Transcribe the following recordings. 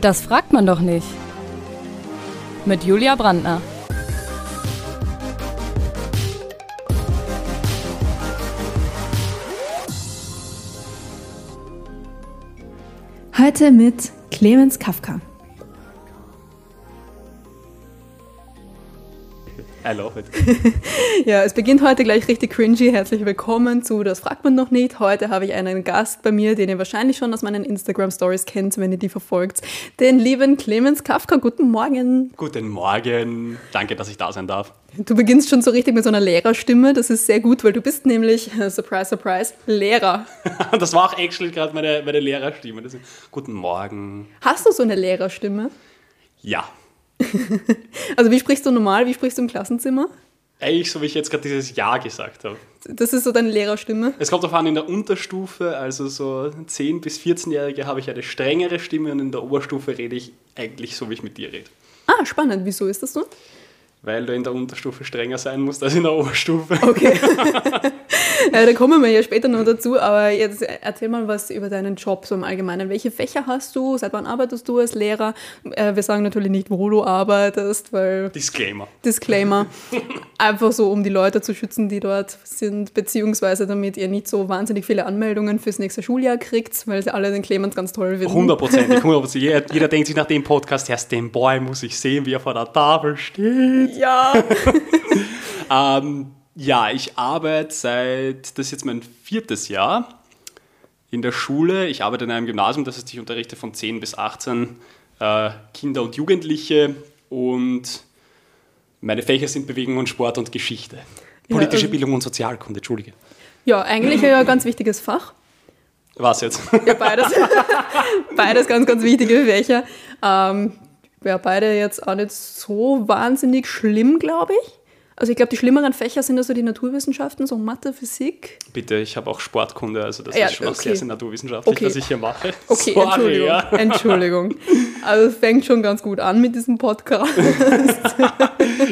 Das fragt man doch nicht. Mit Julia Brandner. Heute mit Clemens Kafka. I love it. ja, es beginnt heute gleich richtig cringy. Herzlich willkommen zu Das fragt man noch nicht. Heute habe ich einen Gast bei mir, den ihr wahrscheinlich schon aus meinen Instagram-Stories kennt, wenn ihr die verfolgt. Den lieben Clemens Kafka. Guten Morgen. Guten Morgen. Danke, dass ich da sein darf. Du beginnst schon so richtig mit so einer Lehrerstimme. Das ist sehr gut, weil du bist nämlich, surprise, surprise, Lehrer. das war auch actually gerade meine, meine Lehrerstimme. Ist, Guten Morgen. Hast du so eine Lehrerstimme? Ja. Also wie sprichst du normal? Wie sprichst du im Klassenzimmer? Eigentlich, so wie ich jetzt gerade dieses Ja gesagt habe. Das ist so deine Lehrerstimme? Es kommt darauf an, in der Unterstufe, also so 10- bis 14-Jährige, habe ich eine strengere Stimme und in der Oberstufe rede ich eigentlich so, wie ich mit dir rede. Ah, spannend. Wieso ist das so? Weil du in der Unterstufe strenger sein musst als in der Oberstufe. Okay. ja, da kommen wir ja später noch dazu, aber jetzt erzähl mal was über deinen Job so im Allgemeinen. Welche Fächer hast du? Seit wann arbeitest du als Lehrer? Äh, wir sagen natürlich nicht, wo du arbeitest, weil. Disclaimer. Disclaimer. Einfach so, um die Leute zu schützen, die dort sind, beziehungsweise damit ihr nicht so wahnsinnig viele Anmeldungen fürs nächste Schuljahr kriegt, weil sie alle den Clemens ganz toll finden. Hundertprozentig, hundertprozentig. Jeder, jeder denkt sich nach dem Podcast, erst den Boy muss ich sehen, wie er vor der Tafel steht. Ja. ähm, ja, ich arbeite seit, das ist jetzt mein viertes Jahr in der Schule. Ich arbeite in einem Gymnasium, das heißt, ich unterrichte von 10 bis 18 äh, Kinder und Jugendliche und meine Fächer sind Bewegung und Sport und Geschichte. Politische ja, äh, Bildung und Sozialkunde, Entschuldige. Ja, eigentlich ja ein ganz wichtiges Fach. Was jetzt? Ja, beides. beides ganz, ganz wichtige Fächer. Ähm, ja, beide jetzt auch nicht so wahnsinnig schlimm, glaube ich. Also ich glaube, die schlimmeren Fächer sind also die Naturwissenschaften, so Mathe, Physik. Bitte, ich habe auch Sportkunde, also das ja, ist schon okay. auch sehr, sehr naturwissenschaftlich, okay. was ich hier mache. Okay, Sorry, Entschuldigung. Ja. Entschuldigung. Also es fängt schon ganz gut an mit diesem Podcast.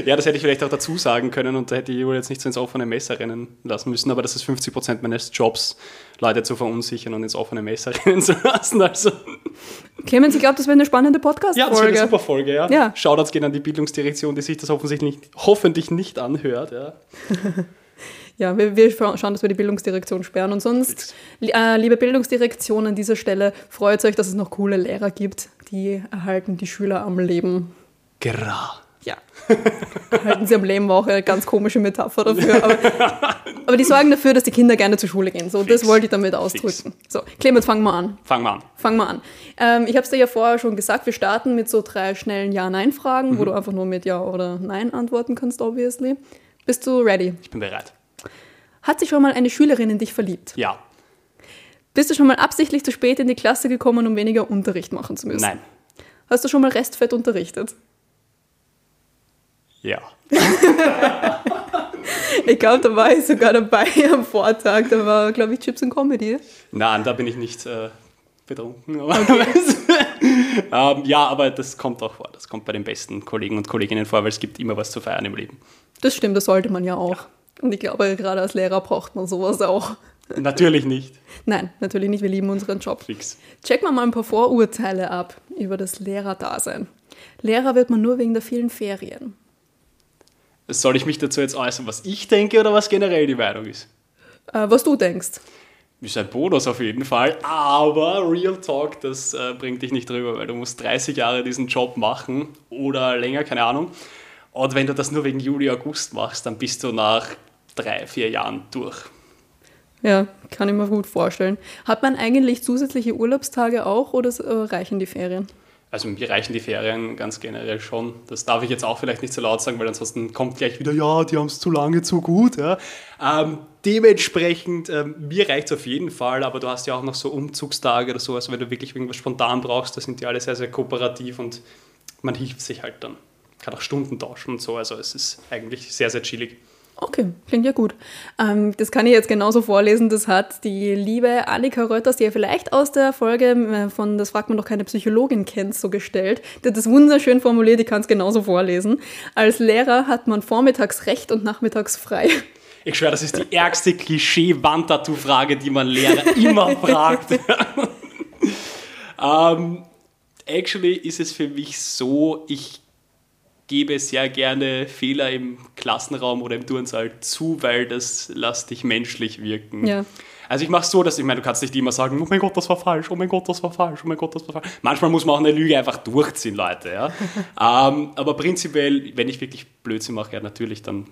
ja, das hätte ich vielleicht auch dazu sagen können und da hätte ich jetzt nicht so ins offene Messer rennen lassen müssen, aber das ist 50 Prozent meines Jobs, Leute zu verunsichern und ins offene Messer rennen zu lassen. Also. Clemens, ich glaube, das wäre eine spannende Podcast-Folge. Ja, das wäre eine super Folge, ja. ja. Shoutouts gehen an die Bildungsdirektion, die sich das offensichtlich hoffentlich nicht anhört. Ja, ja wir, wir, schauen, dass wir die Bildungsdirektion sperren. Und sonst, äh, liebe Bildungsdirektion, an dieser Stelle freut euch, dass es noch coole Lehrer gibt, die erhalten die Schüler am Leben. Gra. Halten sie am Leben auch eine ganz komische Metapher dafür. Aber, aber, die sorgen dafür, dass die Kinder gerne zur Schule gehen. So, Fix. das wollte ich damit ausdrücken. Fix. So, Clemens, fangen wir an. Fangen wir an. Fangen wir an. Ähm, ich habe es dir ja vorher schon gesagt, wir starten mit so drei schnellen Ja-Nein-Fragen, mhm. wo du einfach nur mit Ja oder Nein antworten kannst, obviously. Bist du ready? Ich bin bereit. Hat sich schon mal eine Schülerin in dich verliebt? Ja. Bist du schon mal absichtlich zu spät in die Klasse gekommen, um weniger Unterricht machen zu müssen? Nein. Hast du schon mal Restfett unterrichtet? Ja. ich glaube, da war ich sogar dabei am Vortag. Da war, glaube ich, Chips and Comedy. Nein, da bin ich nicht äh, betrunken. Okay. ähm, ja, aber das kommt auch vor. Das kommt bei den besten Kollegen und Kolleginnen vor, weil es gibt immer was zu feiern im Leben. Das stimmt, das sollte man ja auch. Ja. Und ich glaube, gerade als Lehrer braucht man sowas auch. Natürlich nicht. Nein, natürlich nicht. Wir lieben unseren Job. Fix. Checken wir mal ein paar Vorurteile ab über das Lehrerdasein. Lehrer wird man nur wegen der vielen Ferien. Soll ich mich dazu jetzt äußern, was ich denke oder was generell die Meinung ist? Äh, was du denkst. Ist ein Bonus auf jeden Fall, aber Real Talk, das äh, bringt dich nicht drüber, weil du musst 30 Jahre diesen Job machen oder länger, keine Ahnung. Und wenn du das nur wegen Juli, August machst, dann bist du nach drei, vier Jahren durch. Ja, kann ich mir gut vorstellen. Hat man eigentlich zusätzliche Urlaubstage auch oder äh, reichen die Ferien? Also mir reichen die Ferien ganz generell schon. Das darf ich jetzt auch vielleicht nicht so laut sagen, weil ansonsten kommt gleich wieder, ja, die haben es zu lange, zu gut. Ja. Ähm, dementsprechend, ähm, mir reicht es auf jeden Fall, aber du hast ja auch noch so Umzugstage oder so, also wenn du wirklich irgendwas spontan brauchst, da sind die alle sehr, sehr kooperativ und man hilft sich halt dann. Kann auch Stunden tauschen und so, also es ist eigentlich sehr, sehr chillig. Okay, klingt ja gut. Ähm, das kann ich jetzt genauso vorlesen. Das hat die liebe Annika Reuters, die ihr vielleicht aus der Folge äh, von Das fragt man doch keine Psychologin kennt, so gestellt. Die hat das wunderschön formuliert, ich kann es genauso vorlesen. Als Lehrer hat man vormittags Recht und nachmittags frei. Ich schwöre, das ist die ärgste Klischee-Wandtattoo-Frage, die man Lehrer immer fragt. ähm, actually ist es für mich so, ich gebe sehr gerne Fehler im Klassenraum oder im Turnsaal zu, weil das lässt dich menschlich wirken. Ja. Also ich mache es so, dass ich meine, du kannst nicht immer sagen, oh mein Gott, das war falsch, oh mein Gott, das war falsch, oh mein Gott, das war falsch. Manchmal muss man auch eine Lüge einfach durchziehen, Leute. Ja? ähm, aber prinzipiell, wenn ich wirklich Blödsinn mache, ja natürlich, dann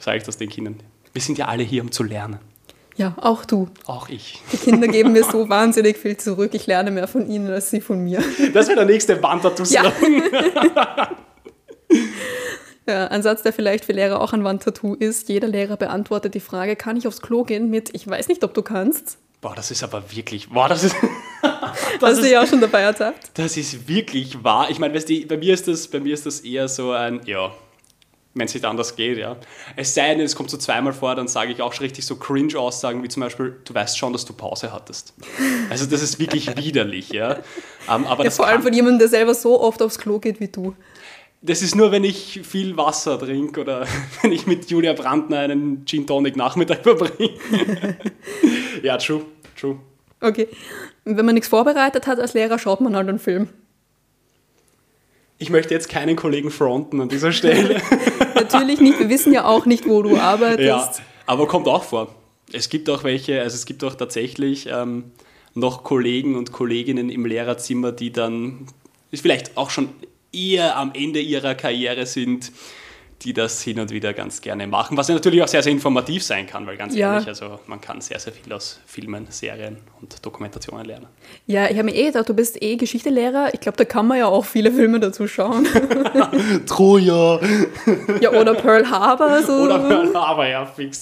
sage ich das den Kindern. Wir sind ja alle hier, um zu lernen. Ja, auch du. Auch ich. Die Kinder geben mir so wahnsinnig viel zurück. Ich lerne mehr von ihnen als sie von mir. Das wäre der nächste Wandtattoo-Slogan. Ja. Ja, ein Satz, der vielleicht für Lehrer auch ein Wandtattoo ist. Jeder Lehrer beantwortet die Frage, kann ich aufs Klo gehen mit, ich weiß nicht, ob du kannst. Boah, das ist aber wirklich, boah, das ist... Das Hast du ja auch schon dabei ertappt? Das ist wirklich wahr. Ich meine, weißt du, bei mir ist das, bei mir ist das eher so ein, ja, wenn es nicht anders geht, ja. Es sei denn, es kommt so zweimal vor, dann sage ich auch schon richtig so Cringe-Aussagen, wie zum Beispiel, du weißt schon, dass du Pause hattest. Also das ist wirklich widerlich, ja. Um, aber ja vor allem von jemandem, der selber so oft aufs Klo geht wie du. Das ist nur, wenn ich viel Wasser trinke oder wenn ich mit Julia Brandner einen Gin Tonic Nachmittag verbringe. ja, true, true. Okay. Wenn man nichts vorbereitet hat als Lehrer, schaut man halt einen Film. Ich möchte jetzt keinen Kollegen fronten an dieser Stelle. Natürlich nicht, wir wissen ja auch nicht, wo du arbeitest. Ja, aber kommt auch vor. Es gibt auch welche, also es gibt auch tatsächlich ähm, noch Kollegen und Kolleginnen im Lehrerzimmer, die dann vielleicht auch schon eher am Ende ihrer Karriere sind, die das hin und wieder ganz gerne machen, was natürlich auch sehr, sehr informativ sein kann, weil ganz ja. ehrlich, also man kann sehr, sehr viel aus Filmen, Serien und Dokumentationen lernen. Ja, ich habe mir eh gedacht, du bist eh Geschichtelehrer. Ich glaube, da kann man ja auch viele Filme dazu schauen. Troja. ja, oder Pearl Harbor. So. Oder Pearl Harbor, ja, fix.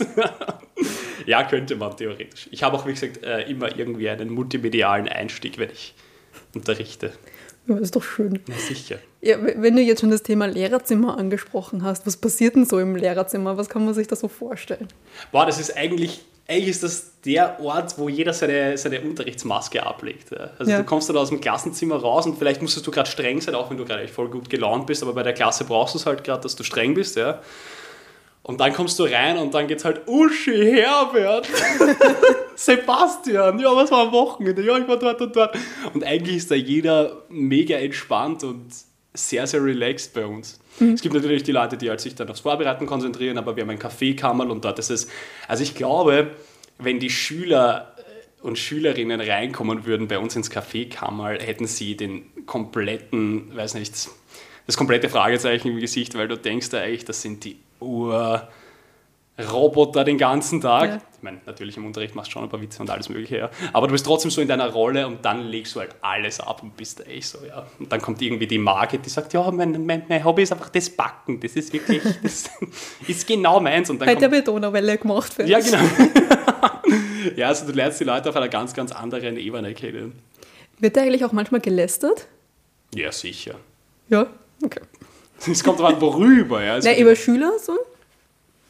ja, könnte man theoretisch. Ich habe auch, wie gesagt, äh, immer irgendwie einen multimedialen Einstieg, wenn ich unterrichte. Ja, ist doch schön. Na sicher. Ja, wenn du jetzt schon das Thema Lehrerzimmer angesprochen hast, was passiert denn so im Lehrerzimmer? Was kann man sich da so vorstellen? Boah, das ist eigentlich, eigentlich ist das der Ort, wo jeder seine, seine Unterrichtsmaske ablegt. Also ja. du kommst dann aus dem Klassenzimmer raus und vielleicht musstest du gerade streng sein, auch wenn du gerade voll gut gelaunt bist, aber bei der Klasse brauchst du es halt gerade, dass du streng bist, ja. Und dann kommst du rein und dann geht's halt Uschi, Herbert, Sebastian, ja, was war am Wochenende? Ja, ich war dort und dort. Und eigentlich ist da jeder mega entspannt und sehr, sehr relaxed bei uns. Mhm. Es gibt natürlich die Leute, die halt sich dann aufs Vorbereiten konzentrieren, aber wir haben ein Kaffeekammerl und dort ist es. Also ich glaube, wenn die Schüler und Schülerinnen reinkommen würden bei uns ins Kaffeekammerl, hätten sie den kompletten, weiß nicht, das komplette Fragezeichen im Gesicht, weil du denkst da eigentlich, das sind die Ur-Roboter den ganzen Tag. Ja. Ich meine, natürlich im Unterricht machst du schon ein paar Witze und alles Mögliche, ja. aber du bist trotzdem so in deiner Rolle und dann legst du halt alles ab und bist echt so, ja. Und dann kommt irgendwie die Marke, die sagt, ja, mein, mein, mein Hobby ist einfach das Backen, das ist wirklich, das ist genau meins. Und dann Heute habe ich Donauwelle gemacht für Ja, genau. ja, also du lernst die Leute auf einer ganz, ganz anderen Ebene kennen. Wird da eigentlich auch manchmal gelästert? Ja, sicher. Ja, okay. Es kommt aber worüber, ja. Na, über Schüler so?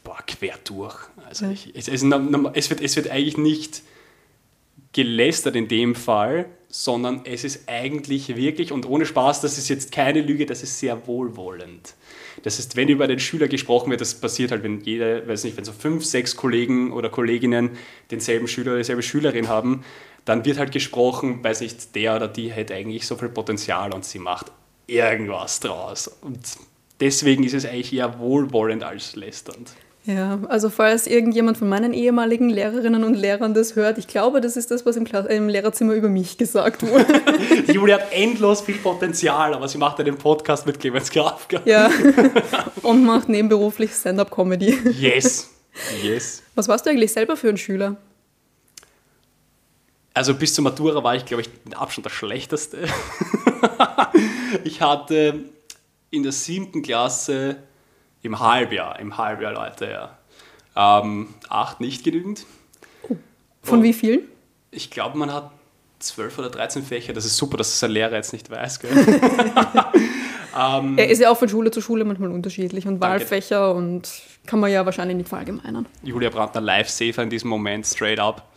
Boah, quer durch. Also ja. ich, es, es, es, wird, es wird eigentlich nicht gelästert in dem Fall, sondern es ist eigentlich wirklich, und ohne Spaß, das ist jetzt keine Lüge, das ist sehr wohlwollend. Das heißt, wenn über den Schüler gesprochen wird, das passiert halt, wenn jeder, weiß nicht, wenn so fünf, sechs Kollegen oder Kolleginnen denselben Schüler oder dieselbe Schülerin haben, dann wird halt gesprochen, weiß nicht, der oder die hätte eigentlich so viel Potenzial und sie macht irgendwas draus. Und deswegen ist es eigentlich eher wohlwollend als lästernd. Ja, also falls irgendjemand von meinen ehemaligen Lehrerinnen und Lehrern das hört, ich glaube, das ist das, was im, Kla im Lehrerzimmer über mich gesagt wurde. Julia hat endlos viel Potenzial, aber sie macht einen Podcast mit Clemens Graf. Ja, und macht nebenberuflich Stand-up-Comedy. Yes, yes. Was warst du eigentlich selber für ein Schüler? Also bis zur Matura war ich, glaube ich, mit Abstand der Schlechteste. ich hatte in der siebten Klasse im Halbjahr, im Halbjahr, Leute, ja. Ähm, acht nicht genügend. Oh. Von Und wie vielen? Ich glaube, man hat zwölf oder dreizehn Fächer. Das ist super, dass es ein Lehrer jetzt nicht weiß. ähm, er ist ja auch von Schule zu Schule manchmal unterschiedlich und danke. Wahlfächer und kann man ja wahrscheinlich nicht verallgemeinern. Julia Brandner, Lifesaver in diesem Moment, straight up.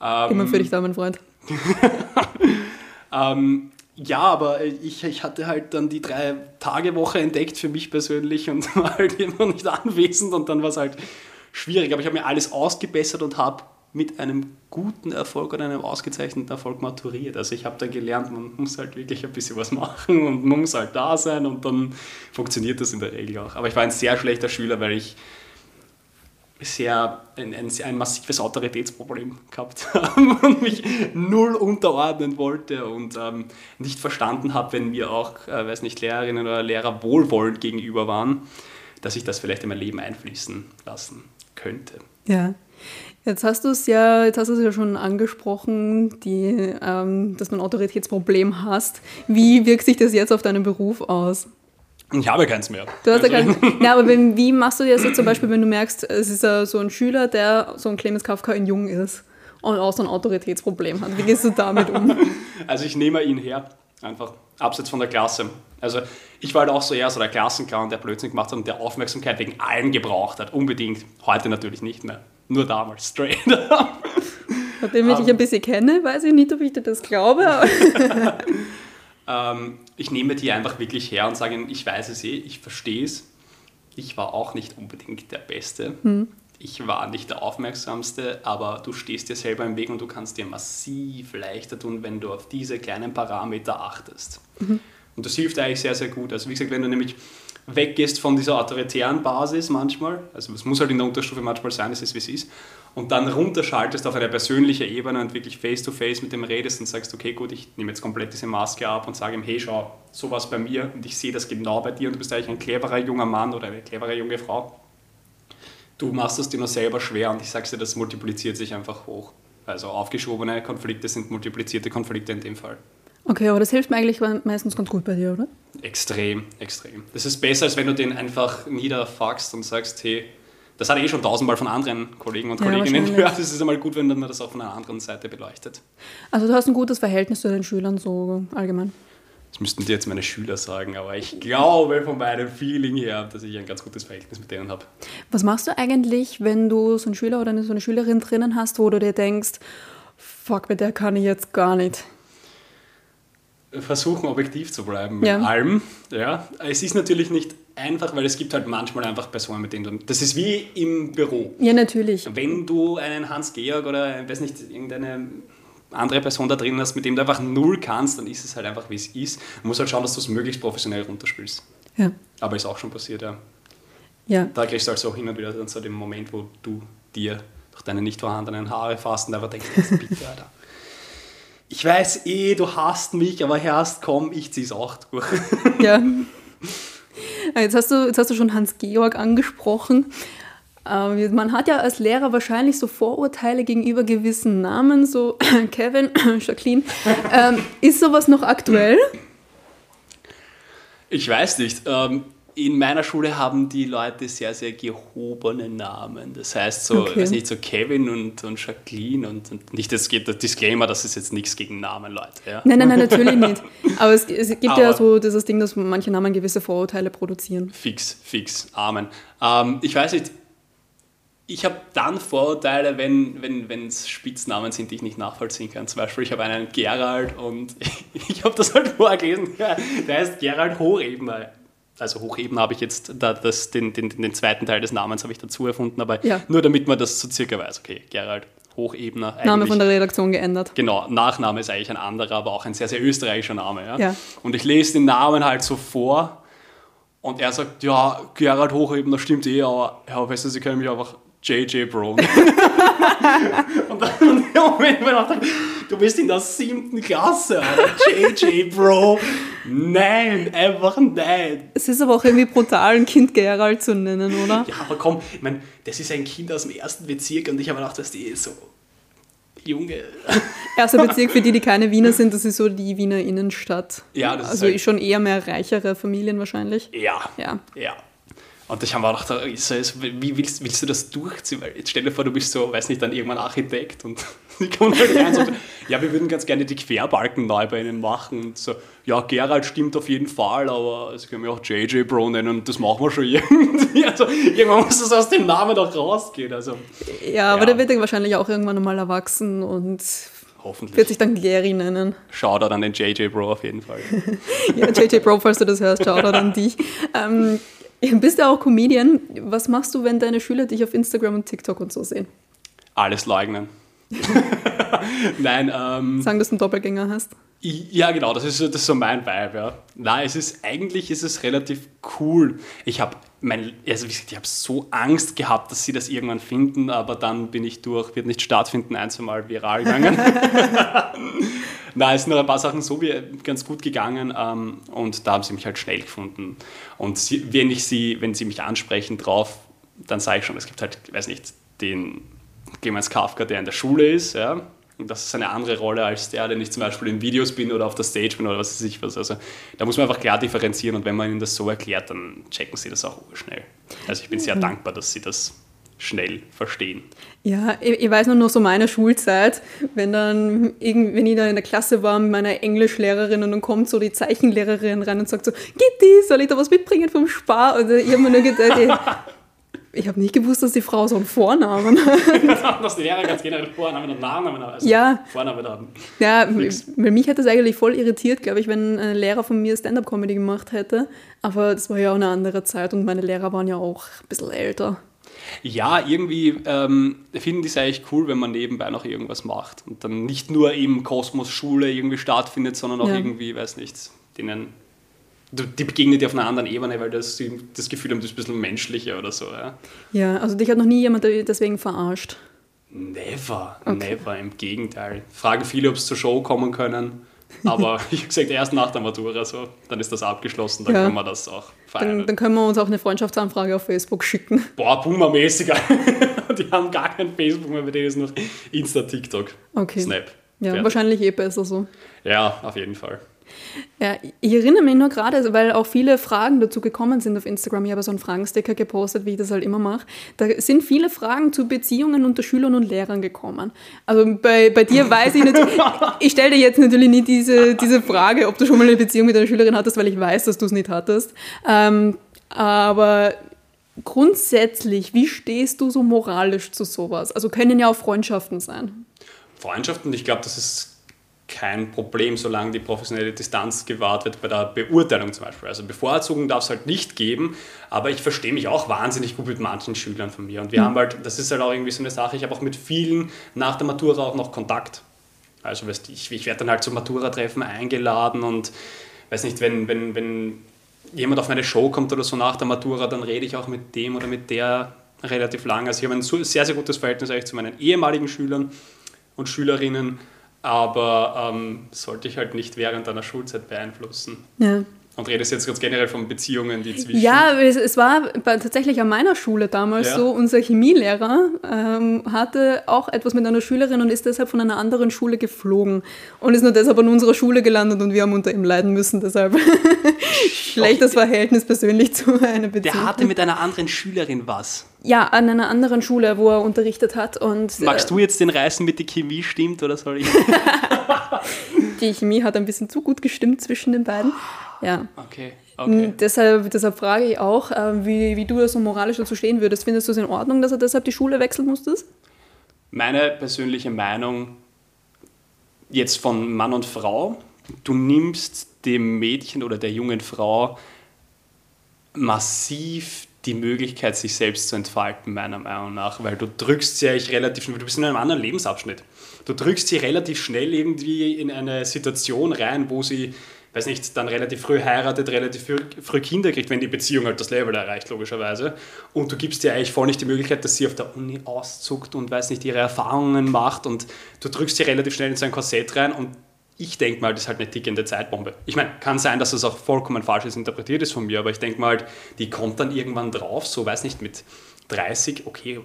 Ähm, Immer für dich da, mein Freund. ähm, ja, aber ich, ich hatte halt dann die drei Tage Woche entdeckt für mich persönlich und war halt immer nicht anwesend und dann war es halt schwierig. Aber ich habe mir alles ausgebessert und habe mit einem guten Erfolg oder einem ausgezeichneten Erfolg maturiert. Also ich habe da gelernt, man muss halt wirklich ein bisschen was machen und man muss halt da sein und dann funktioniert das in der Regel auch. Aber ich war ein sehr schlechter Schüler, weil ich sehr ein, ein, ein massives Autoritätsproblem gehabt und mich null unterordnen wollte und ähm, nicht verstanden habe, wenn mir auch, äh, weiß nicht, Lehrerinnen oder Lehrer wohlwollend gegenüber waren, dass ich das vielleicht in mein Leben einfließen lassen könnte. Ja. Jetzt hast du es ja, jetzt hast du es ja schon angesprochen, die, ähm, dass du ein Autoritätsproblem hast. Wie wirkt sich das jetzt auf deinen Beruf aus? Ich habe keins mehr. Du hast ja also keins. Ja, aber wenn, wie machst du das jetzt zum Beispiel, wenn du merkst, es ist uh, so ein Schüler, der so ein Clemens Kafka in Jung ist und auch so ein Autoritätsproblem hat? Wie gehst du damit um? Also ich nehme ihn her, einfach abseits von der Klasse. Also ich war halt auch so eher so der Klassenclown, der Blödsinn gemacht hat und der Aufmerksamkeit wegen allem gebraucht hat. Unbedingt. Heute natürlich nicht mehr. Nur damals, straight up. Nachdem ich dich ein bisschen kenne, weiß ich nicht, ob ich dir das glaube. ähm, ich nehme die einfach wirklich her und sage, ich weiß es eh, ich verstehe es. Ich war auch nicht unbedingt der Beste. Hm. Ich war nicht der Aufmerksamste, aber du stehst dir selber im Weg und du kannst dir massiv leichter tun, wenn du auf diese kleinen Parameter achtest. Mhm. Und das hilft eigentlich sehr, sehr gut. Also wie gesagt, wenn du nämlich weggehst von dieser autoritären Basis manchmal, also es muss halt in der Unterstufe manchmal sein, es ist wie es ist, und dann runterschaltest auf eine persönliche Ebene und wirklich face-to-face -face mit dem redest und sagst, okay, gut, ich nehme jetzt komplett diese Maske ab und sage ihm, hey, schau, sowas bei mir und ich sehe das genau bei dir und du bist eigentlich ein cleverer junger Mann oder eine clevere junge Frau. Du machst es dir nur selber schwer und ich sage dir, das multipliziert sich einfach hoch. Also aufgeschobene Konflikte sind multiplizierte Konflikte in dem Fall. Okay, aber das hilft mir eigentlich meistens ganz gut bei dir, oder? Extrem, extrem. Das ist besser, als wenn du den einfach niederfuckst und sagst, hey, das hat er eh schon tausendmal von anderen Kollegen und Kolleginnen ja, gehört. Es ist einmal gut, wenn man das auch von einer anderen Seite beleuchtet. Also du hast ein gutes Verhältnis zu den Schülern so allgemein? Das müssten dir jetzt meine Schüler sagen, aber ich glaube von meinem Feeling her, dass ich ein ganz gutes Verhältnis mit denen habe. Was machst du eigentlich, wenn du so einen Schüler oder so eine Schülerin drinnen hast, wo du dir denkst, fuck, mit der kann ich jetzt gar nicht? versuchen, objektiv zu bleiben mit ja. allem. Ja. Es ist natürlich nicht einfach, weil es gibt halt manchmal einfach Personen, mit denen du. Das ist wie im Büro. Ja, natürlich. Wenn du einen Hans-Georg oder, ich weiß nicht, irgendeine andere Person da drin hast, mit dem du einfach null kannst, dann ist es halt einfach, wie es ist. Du musst halt schauen, dass du es möglichst professionell runterspielst. Ja. Aber ist auch schon passiert, ja. Ja. Da kriegst du halt so hin und wieder dann so den Moment, wo du dir durch deine nicht vorhandenen Haare fasst und einfach denkst, bitte, Alter ich weiß eh, du hasst mich, aber erst komm, ich zieh's auch durch. Ja. Jetzt hast du, jetzt hast du schon Hans-Georg angesprochen. Ähm, man hat ja als Lehrer wahrscheinlich so Vorurteile gegenüber gewissen Namen, so Kevin, Jacqueline. Ähm, ist sowas noch aktuell? Ich weiß nicht. Ähm, in meiner Schule haben die Leute sehr, sehr gehobene Namen. Das heißt so, okay. weiß nicht, so Kevin und, und Jacqueline und, und nicht, das geht der Disclaimer, das ist jetzt nichts gegen Namen, Leute. Ja? Nein, nein, nein, natürlich nicht. Aber es, es gibt Aber ja so dieses Ding, dass manche Namen gewisse Vorurteile produzieren. Fix, fix, Amen. Ähm, ich weiß nicht, ich habe dann Vorurteile, wenn es wenn, Spitznamen sind, die ich nicht nachvollziehen kann. Zum Beispiel, ich habe einen Gerald und ich habe das halt vorgelesen, der heißt Gerald Hochebner also Hocheben habe ich jetzt da, das, den, den, den zweiten Teil des Namens habe ich dazu erfunden, aber ja. nur damit man das so circa weiß. Okay, Gerald Hochebner. Name von der Redaktion geändert. Genau, Nachname ist eigentlich ein anderer, aber auch ein sehr, sehr österreichischer Name. Ja? ja. Und ich lese den Namen halt so vor und er sagt, ja, Gerald Hochebner stimmt eh, aber ja, weißt du, Sie können mich einfach JJ Bro. und dann im Moment mir gedacht, du bist in der siebten Klasse. JJ Bro. Nein, einfach nein. Es ist aber auch irgendwie brutal, ein Kind Gerald zu nennen, oder? Ja, aber komm, ich meine, das ist ein Kind aus dem ersten Bezirk und ich habe gedacht, dass die so Junge. Erster Bezirk für die, die keine Wiener sind, das ist so die Wiener Innenstadt. Ja, das also ist halt schon eher mehr reichere Familien wahrscheinlich. Ja. Ja. ja. Und ich habe mir gedacht, wie willst, willst, du das durchziehen? Weil jetzt stell dir vor, du bist so, weiß nicht, dann irgendwann Architekt und die kommen halt rein und sagen, ja, wir würden ganz gerne die Querbalken neu bei ihnen machen. Und so, ja, Gerald stimmt auf jeden Fall, aber sie können mich auch JJ Bro nennen und das machen wir schon irgendwie. Also irgendwann muss das aus dem Namen doch rausgehen. Also, ja, aber ja. der wird ja wahrscheinlich auch irgendwann mal erwachsen und Hoffentlich. Wird sich dann Gary nennen. Shoutout an den JJ Bro auf jeden Fall. ja, JJ Bro, falls du das hörst, Shoutout an dich. Ähm, Bist du auch Comedian? Was machst du, wenn deine Schüler dich auf Instagram und TikTok und so sehen? Alles leugnen. Nein, ähm, Sagen, dass du einen Doppelgänger hast. Ja, genau, das ist, so- das ist so mein Vibe, ja. Nein, es ist, eigentlich ist es relativ cool. Ich habe mein, also wie gesagt, ich habe so Angst gehabt, dass sie das irgendwann finden, aber dann bin ich durch, wird nicht stattfinden, ein, zwei Mal viral gegangen. Nein, es sind noch ein paar Sachen so wie ganz gut gegangen ähm, und da haben sie mich halt schnell gefunden. Und sie, wenn ich sie, wenn sie mich ansprechen drauf, dann sage ich schon, es gibt halt, ich weiß nicht, den Clemens Kafka, der in der Schule ist, ja. Und das ist eine andere Rolle als der, den ich zum Beispiel in Videos bin oder auf der Stage bin oder was weiß ich was. Also da muss man einfach klar differenzieren und wenn man ihnen das so erklärt, dann checken sie das auch schnell. Also ich bin sehr dankbar, dass sie das schnell verstehen. Ja, ich, ich weiß nur noch so meine Schulzeit, wenn dann irgend, wenn ich da in der Klasse war mit meiner Englischlehrerin und dann kommt so die Zeichenlehrerin rein und sagt so, Gitti, soll ich da was mitbringen vom Spar? Und ich habe mir nur gedacht, ich, ich habe nicht gewusst, dass die Frau so einen Vornamen hat. dass die Lehrer ganz generell Vornamen und Nachnamen haben. Also Ja. Vornamen haben. Ja, weil mich hätte es eigentlich voll irritiert, glaube ich, wenn ein Lehrer von mir Stand-Up-Comedy gemacht hätte. Aber das war ja auch eine andere Zeit und meine Lehrer waren ja auch ein bisschen älter. Ja, irgendwie ähm, finden die es eigentlich cool, wenn man nebenbei noch irgendwas macht und dann nicht nur eben Kosmos-Schule irgendwie stattfindet, sondern auch Ja. irgendwie, weiß nicht, denen, die begegnet dir auf einer anderen Ebene, weil das, das Gefühl haben, du bist ein bisschen menschlicher oder so. Ja. Ja, also dich hat noch nie jemand deswegen verarscht. Never, never, im Gegenteil. Fragen viele, ob sie zur Show kommen können, aber ich habe gesagt, erst nach der Matura, so, dann ist das abgeschlossen, dann Ja. können wir das auch feiern. Dann, dann können wir uns auch eine Freundschaftsanfrage auf Facebook schicken. Boah, Boomer-mäßiger. die haben gar kein Facebook mehr, bei denen ist noch Insta, TikTok, Okay. Snap. Ja, Fertig. wahrscheinlich eh besser so. Ja, auf jeden Fall. Ja, ich erinnere mich nur gerade, weil auch viele Fragen dazu gekommen sind auf Instagram. Ich habe so einen Fragensticker gepostet, wie ich das halt immer mache. Da sind viele Fragen zu Beziehungen unter Schülern und Lehrern gekommen. Also bei, bei dir weiß ich natürlich, ich stelle dir jetzt natürlich nicht diese, diese Frage, ob du schon mal eine Beziehung mit einer Schülerin hattest, weil ich weiß, dass du es nicht hattest. Ähm, aber grundsätzlich, wie stehst du so moralisch zu sowas? Also können ja auch Freundschaften sein. Freundschaften, ich glaube, das ist kein Problem, solange die professionelle Distanz gewahrt wird bei der Beurteilung zum Beispiel. Also Bevorzugung darf es halt nicht geben, aber ich verstehe mich auch wahnsinnig gut mit manchen Schülern von mir. Und wir haben halt, das ist halt auch irgendwie so eine Sache, ich habe auch mit vielen nach der Matura auch noch Kontakt. Also weißt, ich, ich werde dann halt zum Matura-Treffen eingeladen und weiß nicht, wenn, wenn, wenn jemand auf meine Show kommt oder so nach der Matura, dann rede ich auch mit dem oder mit der relativ lange. Also ich habe ein sehr, sehr gutes Verhältnis eigentlich zu meinen ehemaligen Schülern und Schülerinnen, aber ähm, sollte ich halt nicht während einer Schulzeit beeinflussen. Ja. Und redest jetzt ganz generell von Beziehungen, die zwischen... Ja, es, es war bei, tatsächlich an meiner Schule damals Ja. so, unser Chemielehrer ähm, hatte auch etwas mit einer Schülerin und ist deshalb von einer anderen Schule geflogen und ist nur deshalb an unserer Schule gelandet und wir haben unter ihm leiden müssen, deshalb schlechtes Verhältnis persönlich zu einer Beziehung. Der hatte mit einer anderen Schülerin was. ja, an einer anderen Schule, wo er unterrichtet hat und Magst du jetzt den reißen mit der Chemie stimmt oder soll ich? äh, die Chemie hat ein bisschen zu gut gestimmt zwischen den beiden. Ja. Okay, Mm, okay. Deshalb, deshalb frage ich auch, äh, wie, wie du da so moralisch dazu stehen würdest. Findest du es in Ordnung, dass er deshalb die Schule wechseln musstest? Meine persönliche Meinung jetzt von Mann und Frau, du nimmst dem Mädchen oder der jungen Frau massiv die Möglichkeit, sich selbst zu entfalten, meiner Meinung nach, weil du drückst sie eigentlich relativ schnell, du bist in einem anderen Lebensabschnitt. Du drückst sie relativ schnell irgendwie in eine Situation rein, wo sie, weiß nicht, dann relativ früh heiratet, relativ früh, früh Kinder kriegt, wenn die Beziehung halt das Level erreicht, logischerweise. Und du gibst ihr eigentlich voll nicht die Möglichkeit, dass sie auf der Uni auszuckt und, weiß nicht, ihre Erfahrungen macht und du drückst sie relativ schnell in so ein Korsett rein und ich denke mal, das ist halt eine tickende Zeitbombe. Ich meine, kann sein, dass das auch vollkommen falsch ist, interpretiert ist von mir, aber ich denke mal, die kommt dann irgendwann drauf, so weiß nicht, mit 30, okay,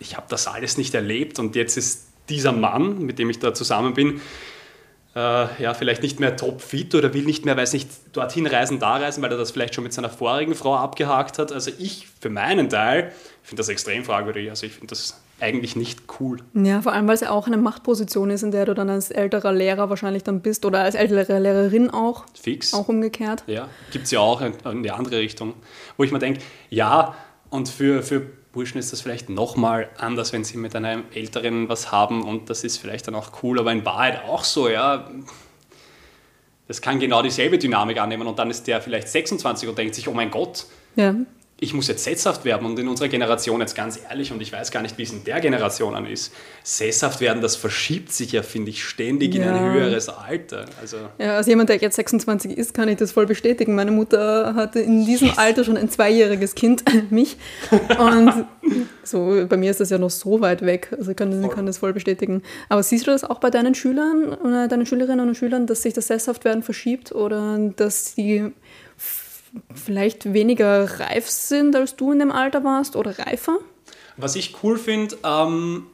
ich habe das alles nicht erlebt und jetzt ist dieser Mann, mit dem ich da zusammen bin, äh, ja, vielleicht nicht mehr topfit oder will nicht mehr, weiß nicht, dorthin reisen, da reisen, weil er das vielleicht schon mit seiner vorigen Frau abgehakt hat. Also ich für meinen Teil finde das extrem fragwürdig. Also ich finde das eigentlich nicht cool. Ja, vor allem, weil es ja auch eine Machtposition ist, in der du dann als älterer Lehrer wahrscheinlich dann bist oder als ältere Lehrerin auch, Fix. auch umgekehrt. Ja, gibt es ja auch in, in die andere Richtung, wo ich mir denke, ja, und für, für Burschen ist das vielleicht nochmal anders, wenn sie mit einem Älteren was haben und das ist vielleicht dann auch cool, aber in Wahrheit auch so, ja. Das kann genau dieselbe Dynamik annehmen und dann ist der vielleicht 26 und denkt sich, oh mein Gott, Ja. Ich muss jetzt sesshaft werden und in unserer Generation jetzt ganz ehrlich, und ich weiß gar nicht, wie es in der Generation an ist, sesshaft werden, das verschiebt sich ja, finde ich, ständig ja. in ein höheres Alter. Also ja, als jemand, der jetzt 26 ist, kann ich das voll bestätigen. Meine Mutter hatte in diesem yes. Alter schon ein zweijähriges Kind, mich. Und so, bei mir ist das ja noch so weit weg. Also ich kann, kann das voll bestätigen. Aber siehst du das auch bei deinen Schülern oder deinen Schülerinnen und Schülern, dass sich das Sesshaftwerden verschiebt oder dass die vielleicht weniger reif sind, als du in dem Alter warst oder reifer? Was ich cool finde, ähm,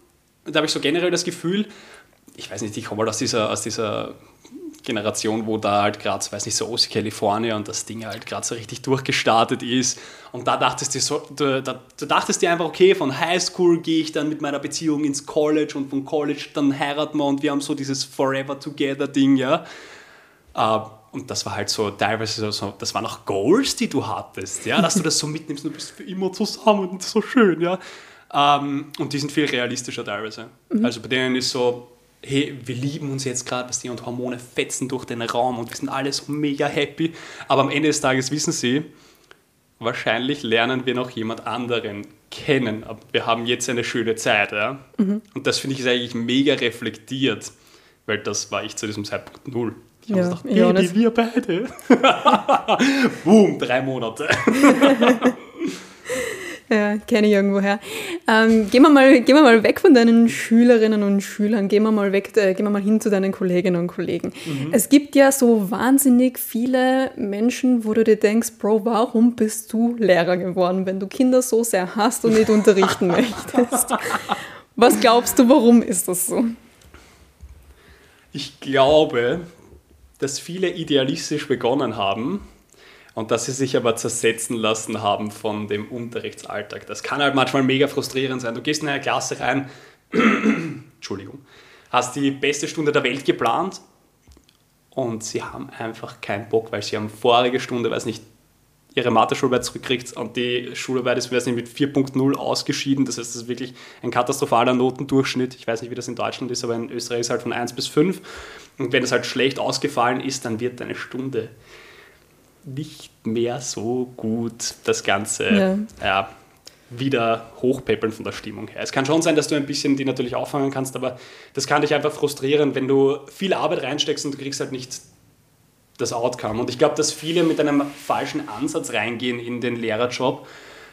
da habe ich so generell das Gefühl, ich weiß nicht, ich komme mal aus dieser, aus dieser Generation, wo da halt gerade, weiß nicht, so Ostkalifornien und das Ding halt gerade so richtig durchgestartet ist. Und da dachtest du so, du, da, du dachtest dir einfach, okay, von Highschool gehe ich dann mit meiner Beziehung ins College und von College dann heiraten wir und wir haben so dieses Forever Together Ding, ja. Äh, und das war halt so teilweise so, das waren auch Goals, die du hattest, ja, dass du das so mitnimmst, du bist für immer zusammen und so schön, ja. Ähm, und die sind viel realistischer teilweise. Mhm. Also bei denen ist so, hey, wir lieben uns jetzt gerade, was die und Hormone fetzen durch den Raum und wir sind alle so mega happy. Aber am Ende des Tages wissen sie, wahrscheinlich lernen wir noch jemand anderen kennen. Aber wir haben jetzt eine schöne Zeit, ja. Mhm. Und das finde ich ist eigentlich mega reflektiert, weil das war ich zu diesem Zeitpunkt null. Ich ja, gedacht, ja, Baby, wir beide. Boom, drei Monate. ja, kenne ich irgendwoher. Ähm, gehen, wir mal, gehen wir mal weg von deinen Schülerinnen und Schülern, gehen wir mal weg, äh, gehen wir mal hin zu deinen Kolleginnen und Kollegen. Mhm. Es gibt ja so wahnsinnig viele Menschen, wo du dir denkst, Bro, warum bist du Lehrer geworden, wenn du Kinder so sehr hast und nicht unterrichten möchtest? Was glaubst du, warum ist das so? Ich glaube, dass viele idealistisch begonnen haben und dass sie sich aber zersetzen lassen haben von dem Unterrichtsalltag. Das kann halt manchmal mega frustrierend sein. Du gehst in eine Klasse rein, Entschuldigung, hast die beste Stunde der Welt geplant und sie haben einfach keinen Bock, weil sie haben vorige Stunde, weiß nicht, ihre Mathe-Schularbeit zurückkriegt und die Schularbeit ist, weiß nicht, mit 4.0 ausgeschieden. Das heißt, das ist wirklich ein katastrophaler Notendurchschnitt. Ich weiß nicht, wie das in Deutschland ist, aber in Österreich ist es halt von 1 bis 5. Und wenn es halt schlecht ausgefallen ist, dann wird deine Stunde nicht mehr so gut das Ganze ja. Ja, wieder hochpeppeln von der Stimmung her. Es kann schon sein, dass du ein bisschen die natürlich auffangen kannst, aber das kann dich einfach frustrieren, wenn du viel Arbeit reinsteckst und du kriegst halt nicht das Outcome. Und ich glaube, dass viele mit einem falschen Ansatz reingehen in den Lehrerjob.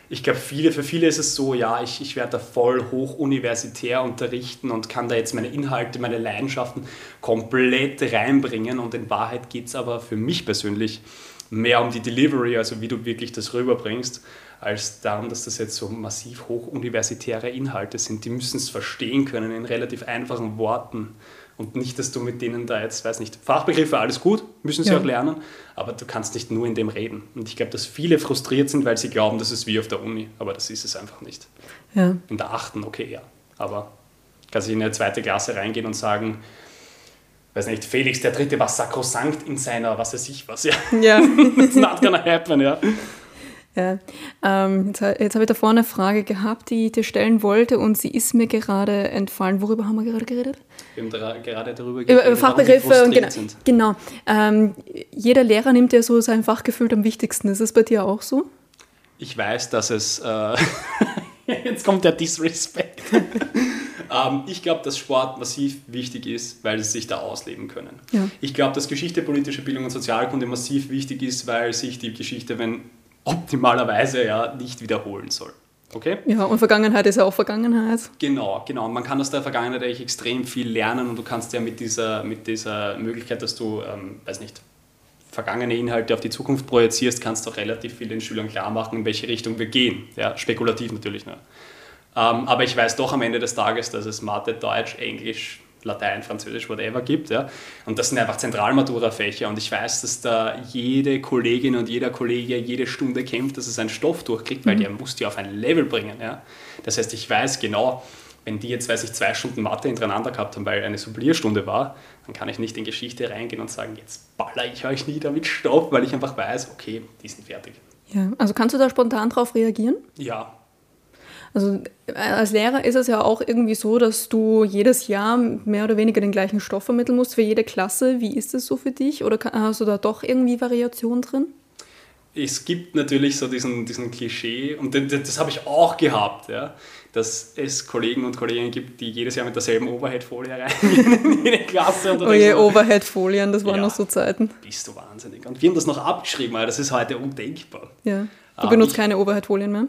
Ich glaube, viele, für viele ist es so, ja, ich, ich werde da voll hoch universitär unterrichten und kann da jetzt meine Inhalte, meine Leidenschaften komplett reinbringen. Und in Wahrheit geht es aber für mich persönlich mehr um die Delivery, also wie du wirklich das rüberbringst, als darum, dass das jetzt so massiv hochuniversitäre Inhalte sind. Die müssen es verstehen können in relativ einfachen Worten. Und nicht, dass du mit denen da jetzt, weiß nicht, Fachbegriffe, alles gut, müssen sie ja. auch lernen, aber du kannst nicht nur in dem reden. Und ich glaube, dass viele frustriert sind, weil sie glauben, das ist wie auf der Uni, aber das ist es einfach nicht. Ja. In der achten, okay, ja. Aber kannst du in eine zweite Klasse reingehen und sagen, weiß nicht, Felix der Dritte war sakrosankt in seiner, was weiß ich was, ja. Ja. It's not gonna happen, ja. Ja, ähm, jetzt, jetzt habe ich da vorne eine Frage gehabt, die ich dir stellen wollte und sie ist mir gerade entfallen. Worüber haben wir gerade geredet? Haben da, gerade darüber geredet, über Fachbegriffe und genau. Sind. genau. Ähm, jeder Lehrer nimmt ja so sein Fachgefühl am wichtigsten. Ist es bei dir auch so? Ich weiß, dass es. Äh, jetzt kommt der Disrespect. ähm, ich glaube, dass Sport massiv wichtig ist, weil sie sich da ausleben können. Ja. Ich glaube, dass Geschichte, politische Bildung und Sozialkunde massiv wichtig ist, weil sich die Geschichte, wenn optimalerweise ja nicht wiederholen soll. Okay? Ja, und Vergangenheit ist ja auch Vergangenheit. Genau, genau. Man kann aus der Vergangenheit eigentlich extrem viel lernen und du kannst ja mit dieser, mit dieser Möglichkeit, dass du, ähm, weiß nicht, vergangene Inhalte auf die Zukunft projizierst, kannst du auch relativ viel den Schülern klar machen, in welche Richtung wir gehen. Ja, spekulativ natürlich. Ne? Ähm, aber ich weiß doch am Ende des Tages, dass es Mathe, Deutsch, Englisch, Latein, Französisch, whatever gibt. Ja? Und das sind einfach Zentralmatura-Fächer. Und ich weiß, dass da jede Kollegin und jeder Kollege jede Stunde kämpft, dass es einen Stoff durchkriegt, weil mhm. der muss die auf ein Level bringen. Ja? Das heißt, ich weiß genau, wenn die jetzt, weiß ich, zwei Stunden Mathe hintereinander gehabt haben, weil eine Sublierstunde war, dann kann ich nicht in Geschichte reingehen und sagen, jetzt baller ich euch nieder mit Stoff, weil ich einfach weiß, okay, die sind fertig. Ja, also kannst du da spontan drauf reagieren? Ja, also äh, als Lehrer ist es ja auch irgendwie so, dass du jedes Jahr mehr oder weniger den gleichen Stoff vermitteln musst für jede Klasse. Wie ist es so für dich? Oder hast du da doch irgendwie Variation drin? es gibt natürlich so diesen, diesen Klischee, und das, das habe ich auch gehabt, ja, dass es Kollegen und Kolleginnen gibt, die jedes Jahr mit derselben Overhead-Folie rein in die Klasse. Und oh je, Overhead-Folien, das waren Ja. noch so Zeiten. Bist du wahnsinnig. Und wir haben das noch abgeschrieben, aber das ist heute undenkbar. Ja. Du benutzt ich- keine Overhead-Folien mehr?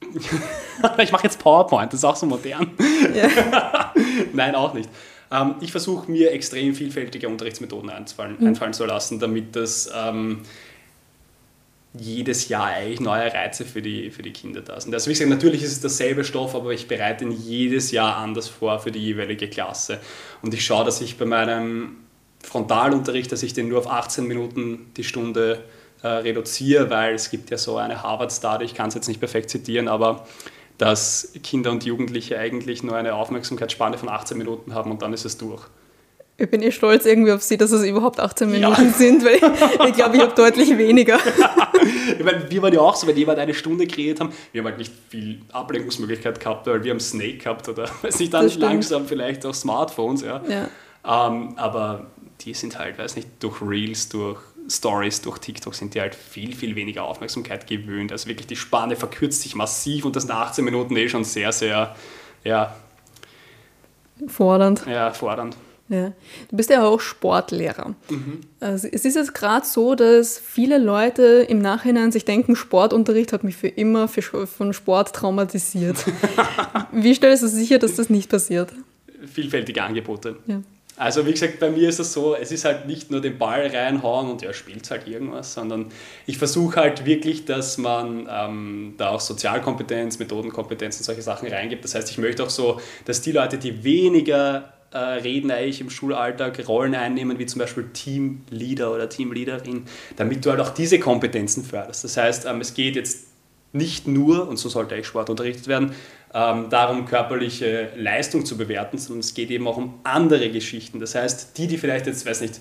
ich mache jetzt PowerPoint, das ist auch so modern. Ja. Nein, auch nicht. Ähm, ich versuche mir extrem vielfältige Unterrichtsmethoden einfallen, einfallen zu lassen, damit das ähm, jedes Jahr eigentlich neue Reize für die, für die Kinder da sind. Also wie gesagt, natürlich ist es derselbe Stoff, aber ich bereite ihn jedes Jahr anders vor für die jeweilige Klasse. Und ich schaue, dass ich bei meinem Frontalunterricht, dass ich den nur auf 18 Minuten die Stunde äh, reduziere, weil es gibt ja so eine Harvard-Study, ich kann es jetzt nicht perfekt zitieren, aber dass Kinder und Jugendliche eigentlich nur eine Aufmerksamkeitsspanne von 18 Minuten haben und dann ist es durch. Ich bin eh stolz irgendwie auf Sie, dass es überhaupt 18 Ja. Minuten sind, weil ich, ich glaube, ich habe deutlich weniger. Ich meine, wir waren ja auch so, wenn jemand eine Stunde kreiert haben, wir haben halt nicht viel Ablenkungsmöglichkeit gehabt, weil wir haben Snake gehabt oder weiß nicht, dann langsam vielleicht auch Smartphones, ja. Ja. Ähm, aber die sind halt, weiß nicht, durch Reels, durch Stories, durch TikTok sind die halt viel, viel weniger Aufmerksamkeit gewöhnt. Also wirklich die Spanne verkürzt sich massiv und das sind 18 Minuten eh schon sehr, sehr, ja, Fordernd. ja fordernd. Ja. Du bist ja auch Sportlehrer. Also es ist jetzt gerade so, dass viele Leute im Nachhinein sich denken, Sportunterricht hat mich für immer für, von Sport traumatisiert. Wie stellst du sicher, dass das nicht passiert? Vielfältige Angebote. Ja. Also wie gesagt, bei mir ist es so, es ist halt nicht nur den Ball reinhauen und ja, spielt halt irgendwas, sondern ich versuche halt wirklich, dass man ähm, da auch Sozialkompetenz, Methodenkompetenz und solche Sachen reingibt. Das heißt, ich möchte auch so, dass die Leute, die weniger äh, reden eigentlich im Schulalltag, Rollen einnehmen, wie zum Beispiel Teamleader oder Teamleaderin, damit du halt auch diese Kompetenzen förderst. Das heißt, ähm, es geht jetzt nicht nur, und so sollte eigentlich Sport unterrichtet werden, ähm, darum, körperliche Leistung zu bewerten, sondern es geht eben auch um andere Geschichten. Das heißt, die, die vielleicht jetzt, weiß nicht,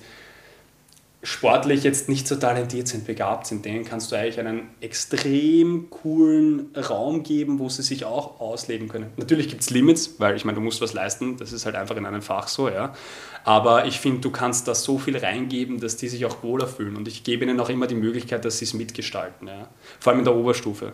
sportlich jetzt nicht so talentiert sind, begabt sind, denen kannst du eigentlich einen extrem coolen Raum geben, wo sie sich auch ausleben können. Natürlich gibt es Limits, weil ich meine, du musst was leisten, das ist halt einfach in einem Fach so, ja. Aber ich finde, du kannst da so viel reingeben, dass die sich auch wohler fühlen. Und ich gebe ihnen auch immer die Möglichkeit, dass sie es mitgestalten, ja. Vor allem in der Oberstufe.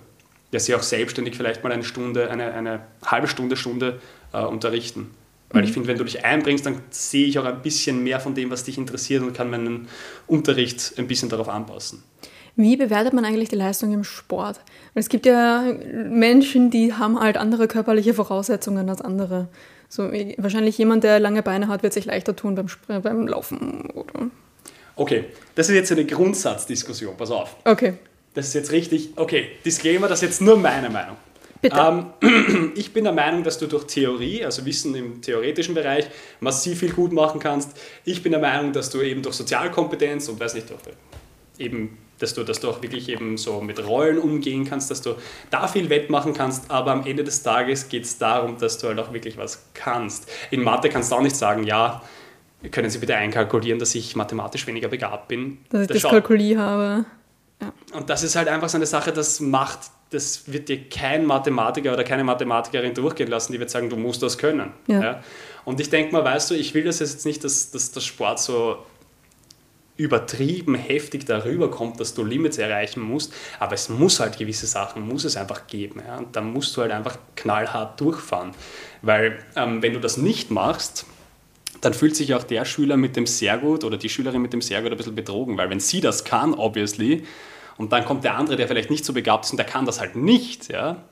Dass sie auch selbstständig vielleicht mal eine Stunde, eine, eine halbe Stunde, Stunde äh, unterrichten. Weil ich finde, wenn du dich einbringst, dann sehe ich auch ein bisschen mehr von dem, was dich interessiert und kann meinen Unterricht ein bisschen darauf anpassen. Wie bewertet man eigentlich die Leistung im Sport? Weil es gibt ja Menschen, die haben halt andere körperliche Voraussetzungen als andere. So, wahrscheinlich jemand, der lange Beine hat, wird sich leichter tun beim, Spr- beim Laufen. Oder? Okay, das ist jetzt eine Grundsatzdiskussion, pass auf. Okay, Das ist jetzt richtig, okay, Disclaimer, das ist jetzt nur meine Meinung. bitte. Ähm, ich bin der Meinung, dass du durch Theorie, also Wissen im theoretischen Bereich, massiv viel gut machen kannst. Ich bin der Meinung, dass du eben durch Sozialkompetenz und weiß nicht, durch eben, dass du, dass du auch wirklich eben so mit Rollen umgehen kannst, dass du da viel wettmachen kannst, aber am Ende des Tages geht es darum, dass du halt auch wirklich was kannst. In Mathe kannst du auch nicht sagen, ja, können Sie bitte einkalkulieren, dass ich mathematisch weniger begabt bin. dass ich Das das schau- Kalkulie und das ist halt einfach so eine Sache, das macht, das wird dir kein Mathematiker oder keine Mathematikerin durchgehen lassen, die wird sagen, du musst das können. Ja. Und ich denke mal, weißt du, ich will das jetzt nicht, dass, dass der Sport so übertrieben heftig darüber kommt, dass du Limits erreichen musst, aber es muss halt gewisse Sachen, muss es einfach geben. Ja? Und da musst du halt einfach knallhart durchfahren. Weil ähm, wenn du das nicht machst, dann fühlt sich auch der Schüler mit dem sehr gut oder die Schülerin mit dem sehr gut ein bisschen betrogen, weil wenn sie das kann, obviously, und dann kommt der andere, der vielleicht nicht so begabt ist und der kann das halt nicht, ja,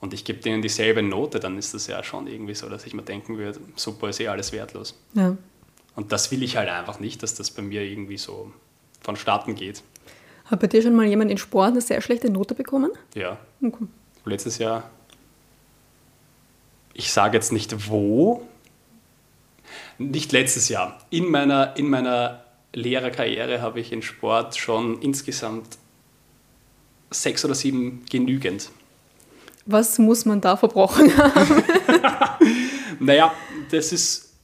und ich gebe denen dieselbe Note, dann ist das ja schon irgendwie so, dass ich mir denken würde, super, ist eh alles wertlos. Ja. Und das will ich halt einfach nicht, dass das bei mir irgendwie so vonstatten geht. Hat bei dir schon mal jemand in Sport eine sehr schlechte Note bekommen? Ja, Okay. letztes Jahr, ich sage jetzt nicht wo, nicht letztes Jahr, in meiner, in meiner Lehrerkarriere habe ich in Sport schon insgesamt sechs oder sieben genügend. Was muss man da verbrochen haben? Naja, das ist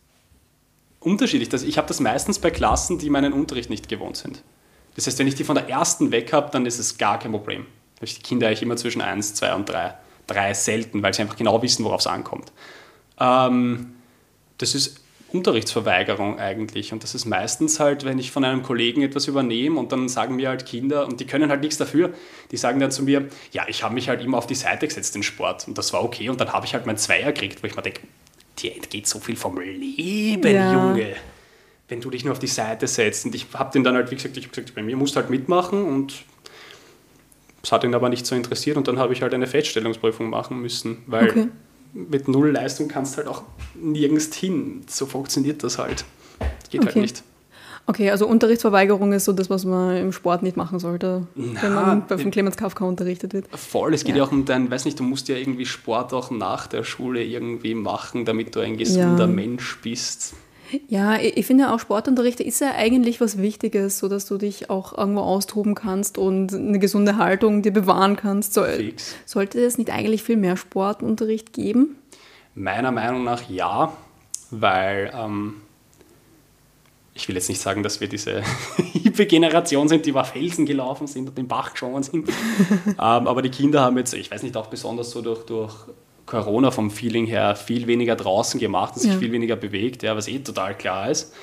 unterschiedlich. Ich habe das meistens bei Klassen, die meinen Unterricht nicht gewohnt sind. Das heißt, wenn ich die von der ersten weg habe, dann ist es gar kein Problem. Da habe ich die Kinder eigentlich immer zwischen 1, 2 und 3. 3 selten, weil sie einfach genau wissen, worauf es ankommt. Ähm, das ist Unterrichtsverweigerung eigentlich. Und das ist meistens halt, wenn ich von einem Kollegen etwas übernehme und dann sagen mir halt Kinder, und die können halt nichts dafür, die sagen dann zu mir, ja, ich habe mich halt immer auf die Seite gesetzt in Sport und das war okay und dann habe ich halt mein Zweier gekriegt, wo ich mir denke, dir entgeht so viel vom Leben, ja. Junge. Wenn du dich nur auf die Seite setzt. Und ich habe den dann halt, wie gesagt, ich habe gesagt, bei mir musst du halt mitmachen und es hat ihn aber nicht so interessiert und dann habe ich halt eine Feststellungsprüfung machen müssen, weil okay. Mit null Leistung kannst du halt auch nirgends hin. So funktioniert das halt. Geht halt okay. halt nicht. Okay, also Unterrichtsverweigerung ist so das, was man im Sport nicht machen sollte, Na, wenn man von Clemens Kafka unterrichtet wird. Voll, es geht ja. ja auch um dein, weiß nicht, du musst ja irgendwie Sport auch nach der Schule irgendwie machen, damit du ein gesunder ja. Mensch bist. Ja, ich finde auch Sportunterricht ist ja eigentlich was Wichtiges, so dass du dich auch irgendwo austoben kannst und eine gesunde Haltung dir bewahren kannst. So, sollte es nicht eigentlich viel mehr Sportunterricht geben? Meiner Meinung nach ja, weil ähm, ich will jetzt nicht sagen, dass wir diese hippe Generation sind, die über Felsen gelaufen sind und den Bach geschwommen sind. ähm, aber die Kinder haben jetzt, ich weiß nicht, auch besonders so durch, durch Corona vom Feeling her viel weniger draußen gemacht und sich ja. viel weniger bewegt, ja, was eh total klar ist.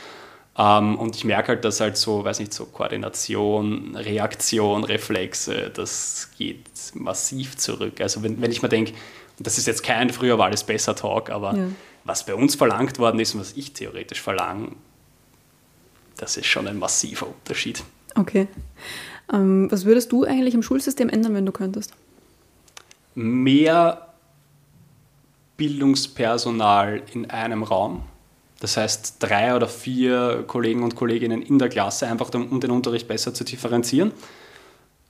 Ähm, und ich merke halt, dass halt so, weiß nicht, so Koordination, Reaktion, Reflexe, das geht massiv zurück. Also wenn, wenn ich mir denke, und das ist jetzt kein früher war alles besser Talk, aber ja. was bei uns verlangt worden ist und was ich theoretisch verlange, das ist schon ein massiver Unterschied. Okay. Ähm, was würdest du eigentlich im Schulsystem ändern, wenn du könntest? Mehr Bildungspersonal in einem Raum. Das heißt, drei oder vier Kollegen und Kolleginnen in der Klasse, einfach um den Unterricht besser zu differenzieren.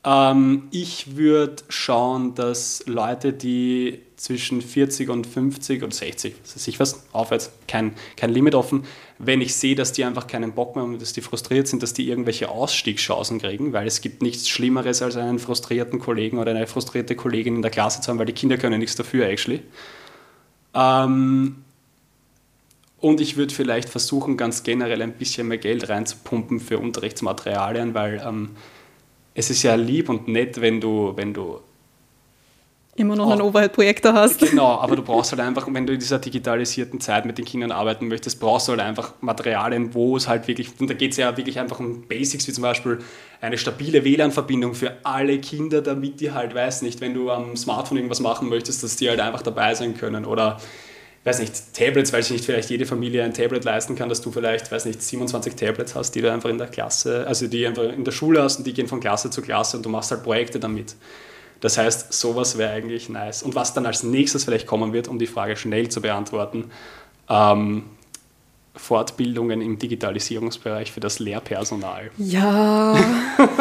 Ähm, ich würde schauen, dass Leute, die zwischen 40 und 50 und 60, das ist ich was, aufwärts, kein, kein Limit offen, wenn ich sehe, dass die einfach keinen Bock mehr haben, dass die frustriert sind, dass die irgendwelche Ausstiegschancen kriegen, weil es gibt nichts Schlimmeres, als einen frustrierten Kollegen oder eine frustrierte Kollegin in der Klasse zu haben, weil die Kinder können nichts dafür, actually. Ähm, und ich würde vielleicht versuchen, ganz generell ein bisschen mehr Geld reinzupumpen für Unterrichtsmaterialien, weil ähm, es ist ja lieb und nett, wenn du, wenn du immer noch einen Overhead-Projektor hast. Genau, aber du brauchst halt einfach, wenn du in dieser digitalisierten Zeit mit den Kindern arbeiten möchtest, brauchst du halt einfach Materialien, wo es halt wirklich, und da geht es ja wirklich einfach um Basics, wie zum Beispiel eine stabile WLAN-Verbindung für alle Kinder, damit die halt, weiß nicht, wenn du am Smartphone irgendwas machen möchtest, dass die halt einfach dabei sein können oder weiß nicht, Tablets, weil sich nicht vielleicht jede Familie ein Tablet leisten kann, dass du vielleicht, weiß nicht, 27 Tablets hast, die du einfach in der Klasse, also die einfach in der Schule hast und die gehen von Klasse zu Klasse und du machst halt Projekte damit. Das heißt, sowas wäre eigentlich nice. Und was dann als nächstes vielleicht kommen wird, um die Frage schnell zu beantworten, ähm, Fortbildungen im Digitalisierungsbereich für das Lehrpersonal. Ja.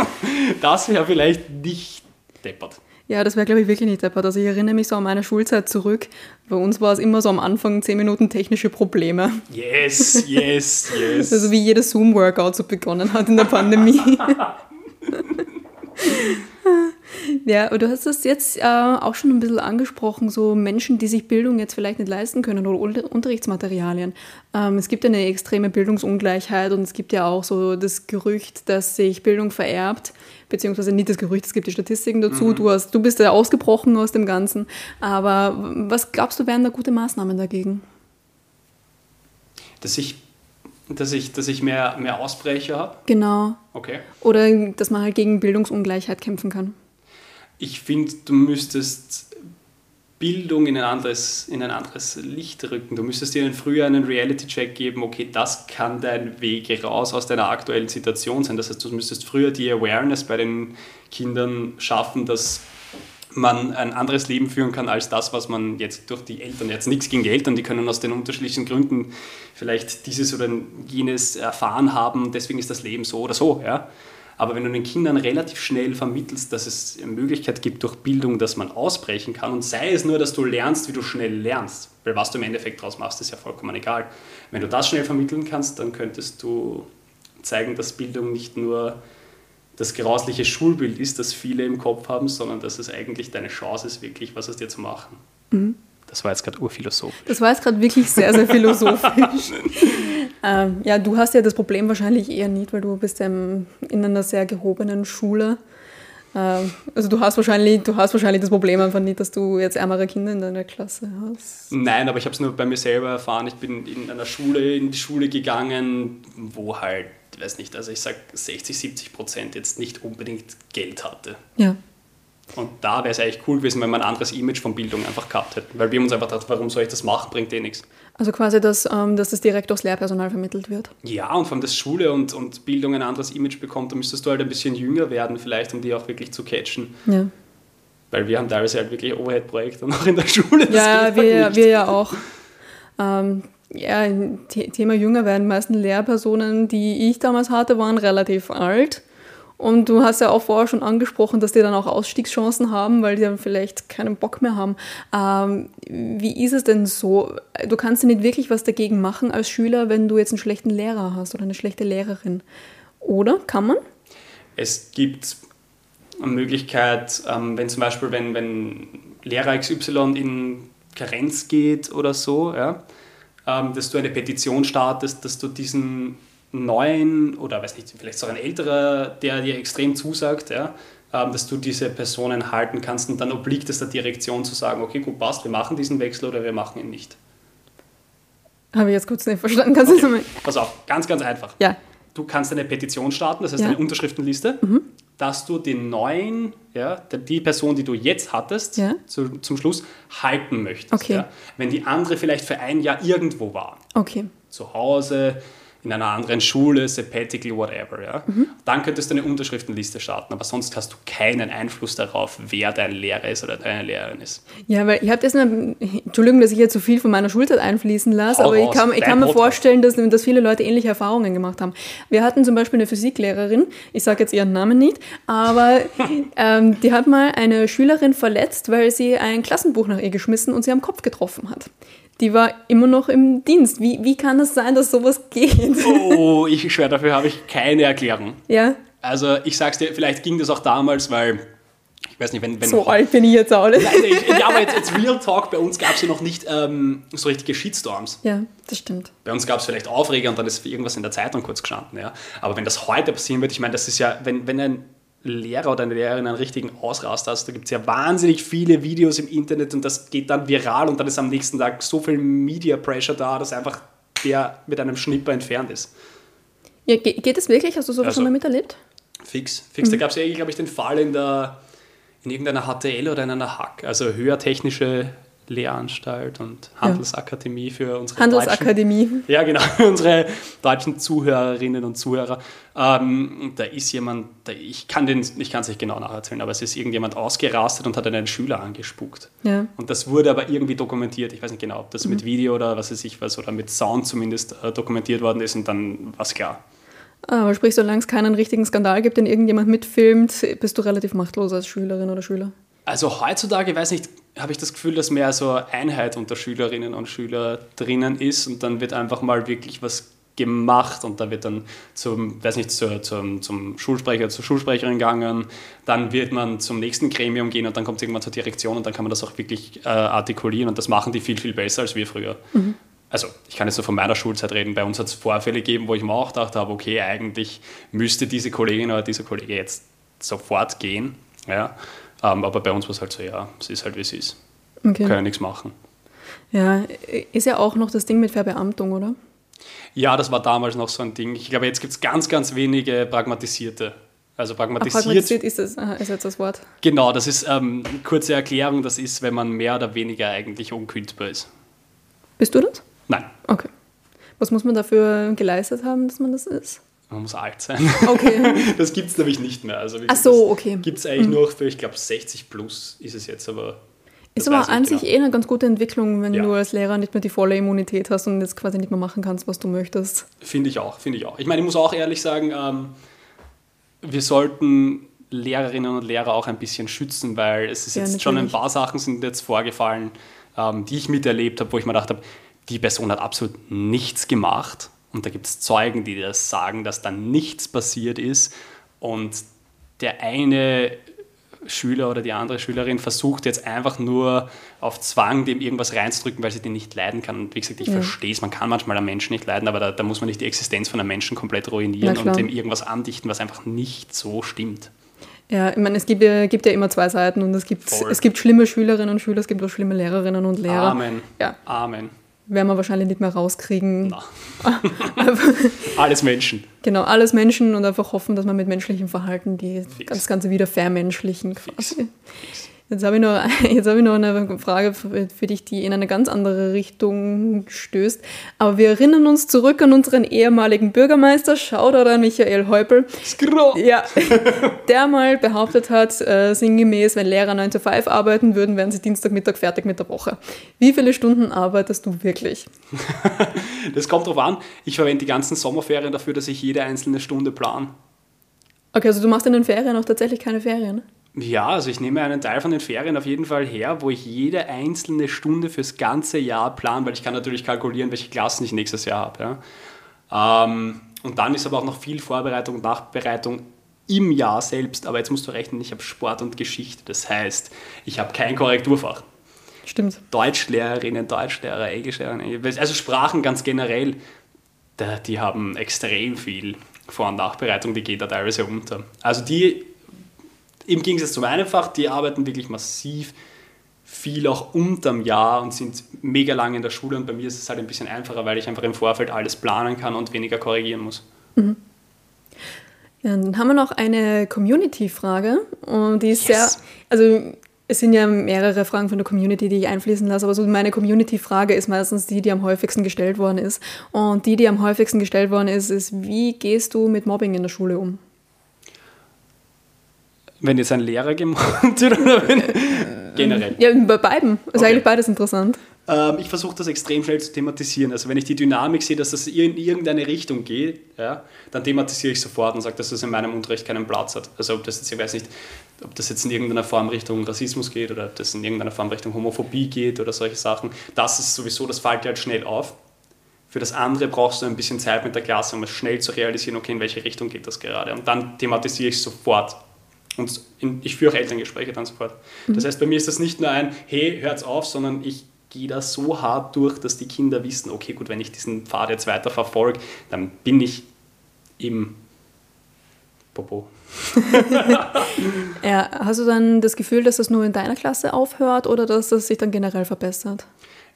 das wäre vielleicht nicht deppert. Ja, das wäre, glaube ich, wirklich nicht deppert. Also ich erinnere mich so an meine Schulzeit zurück. Bei uns war es immer so am Anfang zehn Minuten technische Probleme. Yes, yes, yes. Also wie jedes Zoom-Workout so begonnen hat in der Pandemie. Ja, aber du hast das jetzt äh, auch schon ein bisschen angesprochen, so Menschen, die sich Bildung jetzt vielleicht nicht leisten können oder Unterrichtsmaterialien. Ähm, es gibt eine extreme Bildungsungleichheit und es gibt ja auch so das Gerücht, dass sich Bildung vererbt, beziehungsweise nicht das Gerücht, es gibt die Statistiken dazu. Mhm. Du, hast, du bist ja ausgebrochen aus dem Ganzen. Aber was glaubst du, wären da gute Maßnahmen dagegen? Dass ich dass ich, dass ich mehr, mehr Ausbrecher habe? Genau. Okay. Oder dass man halt gegen Bildungsungleichheit kämpfen kann ich finde, du müsstest Bildung in ein, anderes, in ein anderes Licht rücken. Du müsstest ihnen früher einen Reality-Check geben, okay, das kann dein Weg raus aus deiner aktuellen Situation sein. Das heißt, du müsstest früher die Awareness bei den Kindern schaffen, dass man ein anderes Leben führen kann als das, was man jetzt durch die Eltern, jetzt nichts gegen die Eltern, die können aus den unterschiedlichen Gründen vielleicht dieses oder jenes erfahren haben, deswegen ist das Leben so oder so. Ja? Aber wenn du den Kindern relativ schnell vermittelst, dass es eine Möglichkeit gibt durch Bildung, dass man ausbrechen kann und sei es nur, dass du lernst, wie du schnell lernst, weil was du im Endeffekt daraus machst, ist ja vollkommen egal. Wenn du das schnell vermitteln kannst, dann könntest du zeigen, dass Bildung nicht nur das grausliche Schulbild ist, das viele im Kopf haben, sondern dass es eigentlich deine Chance ist, wirklich was aus dir zu machen. Mhm. Das war jetzt gerade urphilosophisch. Das war jetzt gerade wirklich sehr, sehr philosophisch. ähm, ja, du hast ja das Problem wahrscheinlich eher nicht, weil du bist ja in einer sehr gehobenen Schule. Ähm, also du hast wahrscheinlich, du hast wahrscheinlich das Problem einfach nicht, dass du jetzt ärmere Kinder in deiner Klasse hast. Nein, aber ich habe es nur bei mir selber erfahren. Ich bin in einer Schule, in die Schule gegangen, wo halt, ich weiß nicht, also ich sage 60, 70 Prozent jetzt nicht unbedingt Geld hatte. Ja. Und da wäre es eigentlich cool gewesen, wenn wir ein anderes Image von Bildung einfach gehabt hätten. Weil wir uns einfach gedacht, warum soll ich das machen, bringt eh nichts. Also quasi, dass, ähm, dass das direkt aufs Lehrpersonal vermittelt wird. Ja, und vor allem, dass Schule und, und Bildung ein anderes Image bekommt, da müsstest du halt ein bisschen jünger werden, vielleicht, um die auch wirklich zu catchen. Ja, Weil wir haben teilweise halt wirklich Overhead-Projekte noch in der Schule. Ja wir, halt wir ja auch. Ähm, ja, Thema jünger werden. Die meisten Lehrpersonen, die ich damals hatte, waren relativ alt. Und du hast ja auch vorher schon angesprochen, dass die dann auch Ausstiegschancen haben, weil die dann vielleicht keinen Bock mehr haben. Ähm, wie ist es denn so? Du kannst ja nicht wirklich was dagegen machen als Schüler, wenn du jetzt einen schlechten Lehrer hast oder eine schlechte Lehrerin. Oder? Kann man? Es gibt eine Möglichkeit, ähm, wenn zum Beispiel, wenn, wenn Lehrer XY in Karenz geht oder so, ja, dass du eine Petition startest, dass du diesen neuen oder weiß nicht, vielleicht sogar ein älterer, der dir extrem zusagt, ja, ähm, dass du diese Personen halten kannst und dann obliegt es der Direktion zu sagen, okay, gut, passt, wir machen diesen Wechsel oder wir machen ihn nicht. Habe ich jetzt kurz nicht verstanden. Kannst du das nochmal? Pass auf, ganz, ganz einfach. Ja. Du kannst eine Petition starten, das heißt Ja. eine Unterschriftenliste, dass du den neuen, ja, die Person, die du jetzt hattest, Ja. zu, zum Schluss halten möchtest. Okay. Ja. Wenn die andere vielleicht für ein Jahr irgendwo war, Okay. zu Hause, in einer anderen Schule, sabbatical, whatever, ja, Mhm. dann könntest du eine Unterschriftenliste starten, aber sonst hast du keinen Einfluss darauf, wer dein Lehrer ist oder deine Lehrerin ist. Ja, weil ich habe das, eine, Entschuldigung, dass ich jetzt so viel von meiner Schulzeit einfließen lasse, Hau aber ich kann, ich kann mir vorstellen, dass, dass viele Leute ähnliche Erfahrungen gemacht haben. Wir hatten zum Beispiel eine Physiklehrerin, ich sage jetzt ihren Namen nicht, aber ähm, die hat mal eine Schülerin verletzt, weil sie ein Klassenbuch nach ihr geschmissen und sie am Kopf getroffen hat. Die war immer noch im Dienst. Wie, wie kann es sein, dass sowas geht? Oh, ich schwöre, dafür habe ich keine Erklärung. Ja, Also ich sag's dir, vielleicht ging das auch damals, weil, ich weiß nicht, wenn... wenn so alt bin ich jetzt auch nicht. Nein, ich, ja, aber jetzt, jetzt Real Talk, bei uns gab es ja noch nicht ähm, so richtige Shitstorms. Ja, das stimmt. Bei uns gab es vielleicht Aufreger und dann ist irgendwas in der Zeitung kurz gestanden. Ja. Aber wenn das heute passieren wird, ich meine, das ist ja, wenn, wenn ein Lehrer oder eine Lehrerin einen richtigen Ausraster hast, da gibt es ja wahnsinnig viele Videos im Internet und das geht dann viral und dann ist am nächsten Tag so viel Media Pressure da, dass einfach der mit einem Schnipper entfernt ist. Ja, ge geht es wirklich? Hast du sowas Also- schon mal miterlebt? Fix. Fix. Da gab es ja, glaube ich, den Fall in, der, in irgendeiner HTL oder in einer HAK, also höhertechnische Lehranstalt und Handelsakademie für unsere deutschen Handelsakademie. Ja, genau, unsere deutschen Zuhörerinnen und Zuhörer. Ähm, da ist jemand, da, ich kann es nicht genau nacherzählen, aber es ist irgendjemand ausgerastet und hat einen Schüler angespuckt. Ja. Und das wurde aber irgendwie dokumentiert. Ich weiß nicht genau, ob das mit Video oder was weiß ich was oder mit Sound zumindest äh, dokumentiert worden ist und dann war es klar. Aber sprich, solange es keinen richtigen Skandal gibt, den irgendjemand mitfilmt, bist du relativ machtlos als Schülerin oder Schüler. Also heutzutage, weiß nicht, habe ich das Gefühl, dass mehr so Einheit unter Schülerinnen und Schüler drinnen ist und dann wird einfach mal wirklich was gemacht und da wird dann zum, weiß nicht, zur, zum, zum Schulsprecher, zur Schulsprecherin gegangen, dann wird man zum nächsten Gremium gehen und dann kommt es irgendwann zur Direktion und dann kann man das auch wirklich äh, artikulieren und das machen die viel, viel besser als wir früher. Also ich kann jetzt nur von meiner Schulzeit reden, bei uns hat es Vorfälle gegeben, wo ich mir auch gedacht habe, okay, eigentlich müsste diese Kollegin oder dieser Kollege jetzt sofort gehen, ja, ähm, aber bei uns war es halt so, ja, es ist halt wie es ist, Okay. kann ja nichts machen. Ja, ist ja auch noch das Ding mit Verbeamtung, oder? Ja, das war damals noch so ein Ding. Ich glaube, jetzt gibt es ganz, ganz wenige pragmatisierte. Also pragmatisiert, pragmatisiert ist es, aha, ist jetzt das Wort. genau, das ist, ähm, kurze Erklärung, das ist, wenn man mehr oder weniger eigentlich unkündbar ist. Bist du das? Nein, Okay. Was muss man dafür geleistet haben, dass man das ist? Man muss alt sein. Okay. Das gibt es nämlich nicht mehr. Also Ach so, okay. Gibt es eigentlich nur für, ich glaube, 60 plus ist es jetzt, aber. Ist aber an sich genau. eh eine ganz gute Entwicklung, wenn Ja. du als Lehrer nicht mehr die volle Immunität hast und jetzt quasi nicht mehr machen kannst, was du möchtest. Finde ich auch, finde ich auch. Ich meine, ich muss auch ehrlich sagen, ähm, wir sollten Lehrerinnen und Lehrer auch ein bisschen schützen, weil es ist Ja, jetzt schon ein paar Sachen sind jetzt vorgefallen, ähm, die ich miterlebt habe, wo ich mir gedacht habe, die Person hat absolut nichts gemacht. Und da gibt es Zeugen, die das sagen, dass da nichts passiert ist. Und der eine Schüler oder die andere Schülerin versucht jetzt einfach nur auf Zwang dem irgendwas reinzudrücken, weil sie den nicht leiden kann. Und wie gesagt, ich Ja. verstehe es, man kann manchmal einen Menschen nicht leiden, aber da, da muss man nicht die Existenz von einem Menschen komplett ruinieren und dem irgendwas andichten, was einfach nicht so stimmt. Ja, ich meine, es gibt ja, gibt ja immer zwei Seiten und es gibt, Voll. es gibt schlimme Schülerinnen und Schüler, es gibt auch schlimme Lehrerinnen und Lehrer. Amen. Ja, Amen. Werden wir wahrscheinlich nicht mehr rauskriegen. Alles Menschen. Genau, alles Menschen und einfach hoffen, dass man mit menschlichem Verhalten die, Fix. das Ganze wieder vermenschlichen Fix. quasi. Jetzt habe ich, noch, jetzt habe ich noch eine Frage für für dich, die in eine ganz andere Richtung stößt. Aber wir erinnern uns zurück an unseren ehemaligen Bürgermeister, Shoutout an Michael Häupl, Skro. ja, der mal behauptet hat, äh, sinngemäß, wenn Lehrer 9 to 5 arbeiten würden, wären sie Dienstagmittag fertig mit der Woche. Wie viele Stunden arbeitest du wirklich? Das kommt drauf an. Ich verwende die ganzen Sommerferien dafür, dass ich jede einzelne Stunde plan. Okay, also du machst in den Ferien auch tatsächlich keine Ferien? Ja, also ich nehme einen Teil von den Ferien auf jeden Fall her, wo ich jede einzelne Stunde fürs ganze Jahr plan, weil ich kann natürlich kalkulieren, welche Klassen ich nächstes Jahr habe. Ja. Ähm, und dann ist aber auch noch viel Vorbereitung und Nachbereitung im Jahr selbst. Aber jetzt musst du rechnen, ich habe Sport und Geschichte. Das heißt, ich habe kein Korrekturfach. Stimmt. Deutschlehrerinnen, Deutschlehrer, Englischlehrerinnen, also Sprachen ganz generell, die haben extrem viel Vor- und Nachbereitung, die geht da teilweise unter. Also die, im Gegensatz zu meinem Fach, die arbeiten wirklich massiv viel auch unterm Jahr und sind mega lange in der Schule und bei mir ist es halt ein bisschen einfacher, weil ich einfach im Vorfeld alles planen kann und weniger korrigieren muss. Ja, dann haben wir noch eine Community-Frage und die ist Yes. sehr, also es sind ja mehrere Fragen von der Community, die ich einfließen lasse, aber so meine Community-Frage ist meistens die, die am häufigsten gestellt worden ist. Und die, die am häufigsten gestellt worden ist, ist, wie gehst du mit Mobbing in der Schule um? Wenn jetzt ein Lehrer gemobbt wird oder wenn, generell. Ja, bei beiden. Ist Okay. eigentlich beides interessant. Ähm, ich versuche das extrem schnell zu thematisieren. Also wenn ich die Dynamik sehe, dass das in irgendeine Richtung geht, ja, dann thematisiere ich sofort und sage, dass das in meinem Unterricht keinen Platz hat. Also ob das jetzt, ich weiß nicht, ob das jetzt in irgendeiner Form Richtung Rassismus geht oder ob das in irgendeiner Form Richtung Homophobie geht oder solche Sachen. Das ist sowieso, das fällt dir halt schnell auf. Für das andere brauchst du ein bisschen Zeit mit der Klasse, um es schnell zu realisieren, okay, in welche Richtung geht das gerade. Und dann thematisiere ich sofort. Und ich führe auch Elterngespräche dann sofort. Das heißt, bei mir ist das nicht nur ein, hey, hört's auf, sondern ich gehe da so hart durch, dass die Kinder wissen, okay, gut, wenn ich diesen Pfad jetzt weiter verfolge, dann bin ich im Popo. Ja, hast du dann das Gefühl, dass das nur in deiner Klasse aufhört oder dass das sich dann generell verbessert?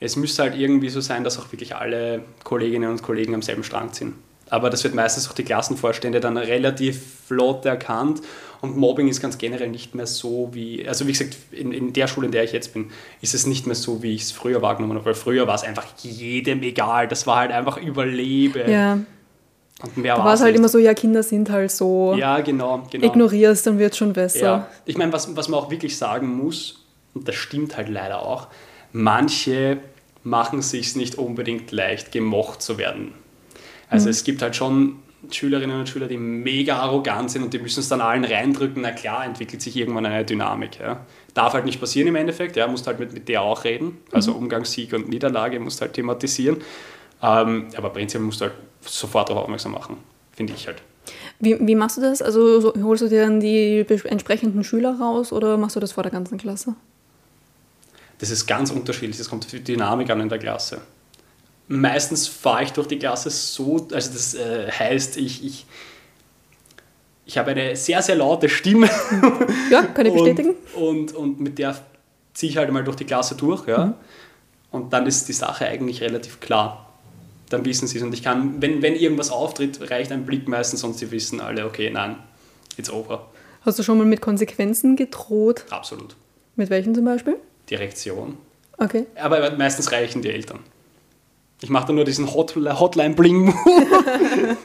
Es müsste halt irgendwie so sein, dass auch wirklich alle Kolleginnen und Kollegen am selben Strang ziehen. Aber das wird meistens auch die Klassenvorstände dann relativ flott erkannt. Und Mobbing ist ganz generell nicht mehr so wie, also wie gesagt, in, in der Schule, in der ich jetzt bin, ist es nicht mehr so, wie ich es früher wahrgenommen habe. Weil früher war es einfach jedem egal. Das war halt einfach Überlebe. Ja, Und mehr da war es es halt nicht. immer so, ja, Kinder sind halt so, Ja, genau. genau. ignorierst, dann wird schon besser. Ja, ich meine, was, was man auch wirklich sagen muss, und das stimmt halt leider auch, manche machen sich nicht unbedingt leicht, gemocht zu werden. Also es gibt halt schon Schülerinnen und Schüler, die mega arrogant sind und die müssen es dann allen reindrücken. Na klar, entwickelt sich irgendwann eine Dynamik. Ja. Darf halt nicht passieren im Endeffekt, ja, musst halt mit, mit der auch reden. Also Umgangssieg und Niederlage musst halt thematisieren. Ähm, aber prinzipiell musst du halt sofort darauf aufmerksam machen, finde ich halt. Wie, wie machst du das? Also so, holst du dir dann die entsprechenden Schüler raus oder machst du das vor der ganzen Klasse? Das ist ganz unterschiedlich, das kommt auf die Dynamik an in der Klasse. Meistens fahre ich durch die Klasse so, also das äh, heißt, ich, ich, ich habe eine sehr, sehr laute Stimme Ja, kann ich bestätigen. und, und, und mit der ziehe ich halt mal durch die Klasse durch. Ja? Und dann ist die Sache eigentlich relativ klar. Dann wissen sie es. Und ich kann, wenn, wenn irgendwas auftritt, reicht ein Blick meistens, sonst sie wissen alle, okay, nein, it's over. Hast du schon mal mit Konsequenzen gedroht? Absolut. Mit welchen zum Beispiel? Direktion. Okay. Aber meistens reichen die Eltern. Ich mache dann nur diesen Hot Hotline-Bling-Move.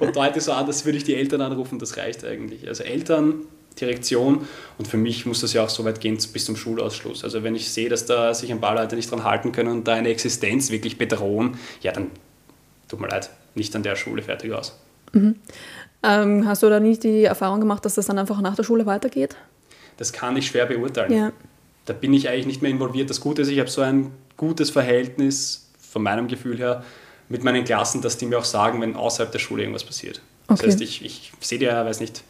und deute so an, das würde ich die Eltern anrufen, das reicht eigentlich. Also Eltern, Direktion und für mich muss das ja auch so weit gehen bis zum Schulausschluss. Also wenn ich sehe, dass da sich ein paar Leute nicht dran halten können und da eine Existenz wirklich bedrohen, ja dann tut mir leid, nicht an der Schule fertig aus. Ähm, hast du da nicht die Erfahrung gemacht, dass das dann einfach nach der Schule weitergeht? Das kann ich schwer beurteilen. Ja. da bin ich eigentlich nicht mehr involviert. Das Gute ist, ich habe so ein gutes Verhältnis von meinem Gefühl her mit meinen Klassen, dass die mir auch sagen, wenn außerhalb der Schule irgendwas passiert. Das Okay. heißt, ich, ich sehe dir, weiß nicht,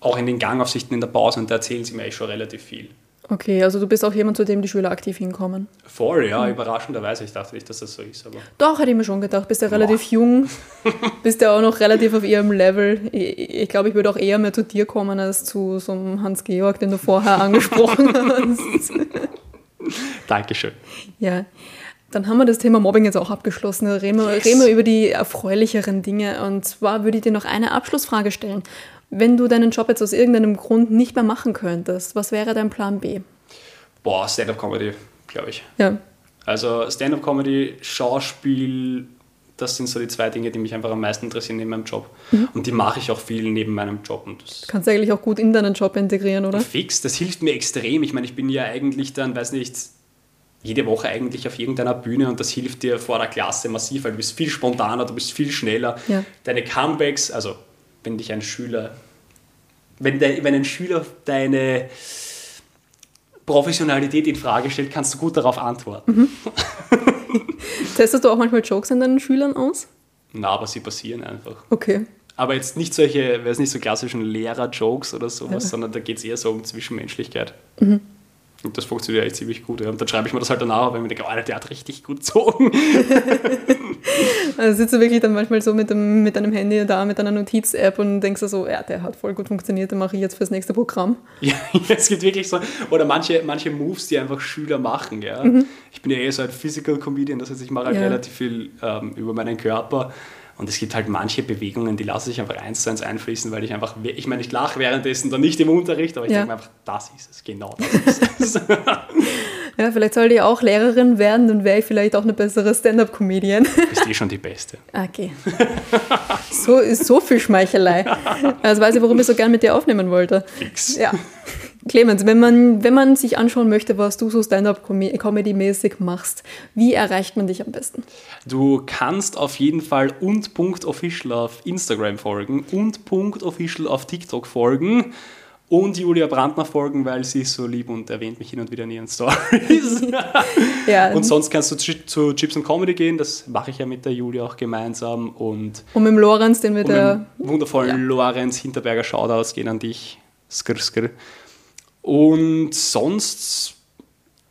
auch in den Gangaufsichten in der Pause und da erzählen sie mir eigentlich schon relativ viel. Okay, also du bist auch jemand, zu dem die Schüler aktiv hinkommen. Voll, ja, überraschenderweise. Ich dachte nicht, dass das so ist. Aber Doch, hätte ich mir schon gedacht. Bist ja relativ jung, bist ja auch noch relativ auf ihrem Level. Ich, ich glaube, ich würde auch eher mehr zu dir kommen als zu so einem Hans-Georg, den du vorher angesprochen hast. Dankeschön. Ja, dann haben wir das Thema Mobbing jetzt auch abgeschlossen. Reden wir, Yes. reden wir über die erfreulicheren Dinge. Und zwar würde ich dir noch eine Abschlussfrage stellen. Wenn du deinen Job jetzt aus irgendeinem Grund nicht mehr machen könntest, was wäre dein Plan B? Boah, Stand-up-Comedy, glaube ich. Ja, Also Stand-up-Comedy, Schauspiel, das sind so die zwei Dinge, die mich einfach am meisten interessieren neben meinem Job. Und die mache ich auch viel neben meinem Job. Und das kannst du eigentlich auch gut in deinen Job integrieren, oder? fix, das hilft mir extrem. Ich meine, ich bin ja eigentlich dann, weiß nicht, jede Woche eigentlich auf irgendeiner Bühne und das hilft dir vor der Klasse massiv, weil du bist viel spontaner, du bist viel schneller. Ja. Deine Comebacks, also wenn dich ein Schüler, wenn, de, wenn ein Schüler deine Professionalität in Frage stellt, kannst du gut darauf antworten. Testest du auch manchmal Jokes an deinen Schülern aus? Na, aber sie passieren einfach. Okay. Aber jetzt nicht solche, weiß nicht, so klassischen Lehrer-Jokes oder sowas, sondern da geht es eher so um Zwischenmenschlichkeit. Und das funktioniert echt ziemlich gut. Ja. Und dann schreibe ich mir das halt danach, weil ich mir denke, Alter, der hat richtig gut gezogen. Also sitzt du wirklich dann manchmal so mit, dem, mit deinem Handy da, mit deiner Notiz-App und denkst dir so, ja, der hat voll gut funktioniert, den mache ich jetzt fürs nächste Programm. ja, es gibt wirklich so, oder manche, manche Moves, die einfach Schüler machen. Ja. Ich bin ja eher so ein Physical Comedian, das heißt, ich mache halt Ja. relativ viel ähm, über meinen Körper. Und es gibt halt manche Bewegungen, die lasse ich einfach eins zu eins einfließen, weil ich einfach, ich meine, ich lache währenddessen dann nicht im Unterricht, aber ich Ja. denke mir einfach, das ist es, genau das ist es. Ja, vielleicht sollte ich auch Lehrerin werden, dann wäre ich vielleicht auch eine bessere Stand-up-Comedian. bist eh schon die Beste. Okay. So ist so viel Schmeichelei. Also weiß ich, warum ich so gern mit dir aufnehmen wollte. Fix. Ja. Clemens, wenn man, wenn man sich anschauen möchte, was du so Stand-up-Comedy-mäßig machst, wie erreicht man dich am besten? Du kannst auf jeden Fall und Punkt Official auf Instagram folgen und Punkt Official auf TikTok folgen und Julia Brandner folgen, weil sie ist so lieb und erwähnt mich hin und wieder in ihren Stories. Ja, und sonst kannst du zu, Chips and Comedy gehen, das mache ich ja mit der Julia auch gemeinsam und und mit dem Lorenz, den wir und dem wundervollen Lorenz Hinterberger Shoutouts gehen an dich. Skr, skr. Und sonst,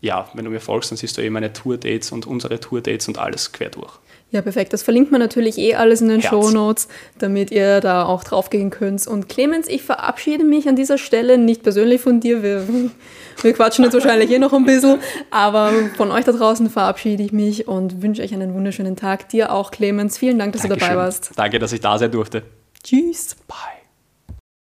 ja, wenn du mir folgst, dann siehst du eh meine Tour-Dates und unsere Tour-Dates und alles quer durch. Ja, perfekt. Das verlinkt man natürlich eh alles in den. Show Notes, damit ihr da auch draufgehen könnt. Und Clemens, ich verabschiede mich an dieser Stelle nicht persönlich von dir. Wir, wir quatschen jetzt wahrscheinlich eh noch ein bisschen, aber von euch da draußen verabschiede ich mich und wünsche euch einen wunderschönen Tag. Dir auch, Clemens. Vielen Dank, dass du dabei Dankeschön. warst. Danke, dass ich da sein durfte. Tschüss. Bye.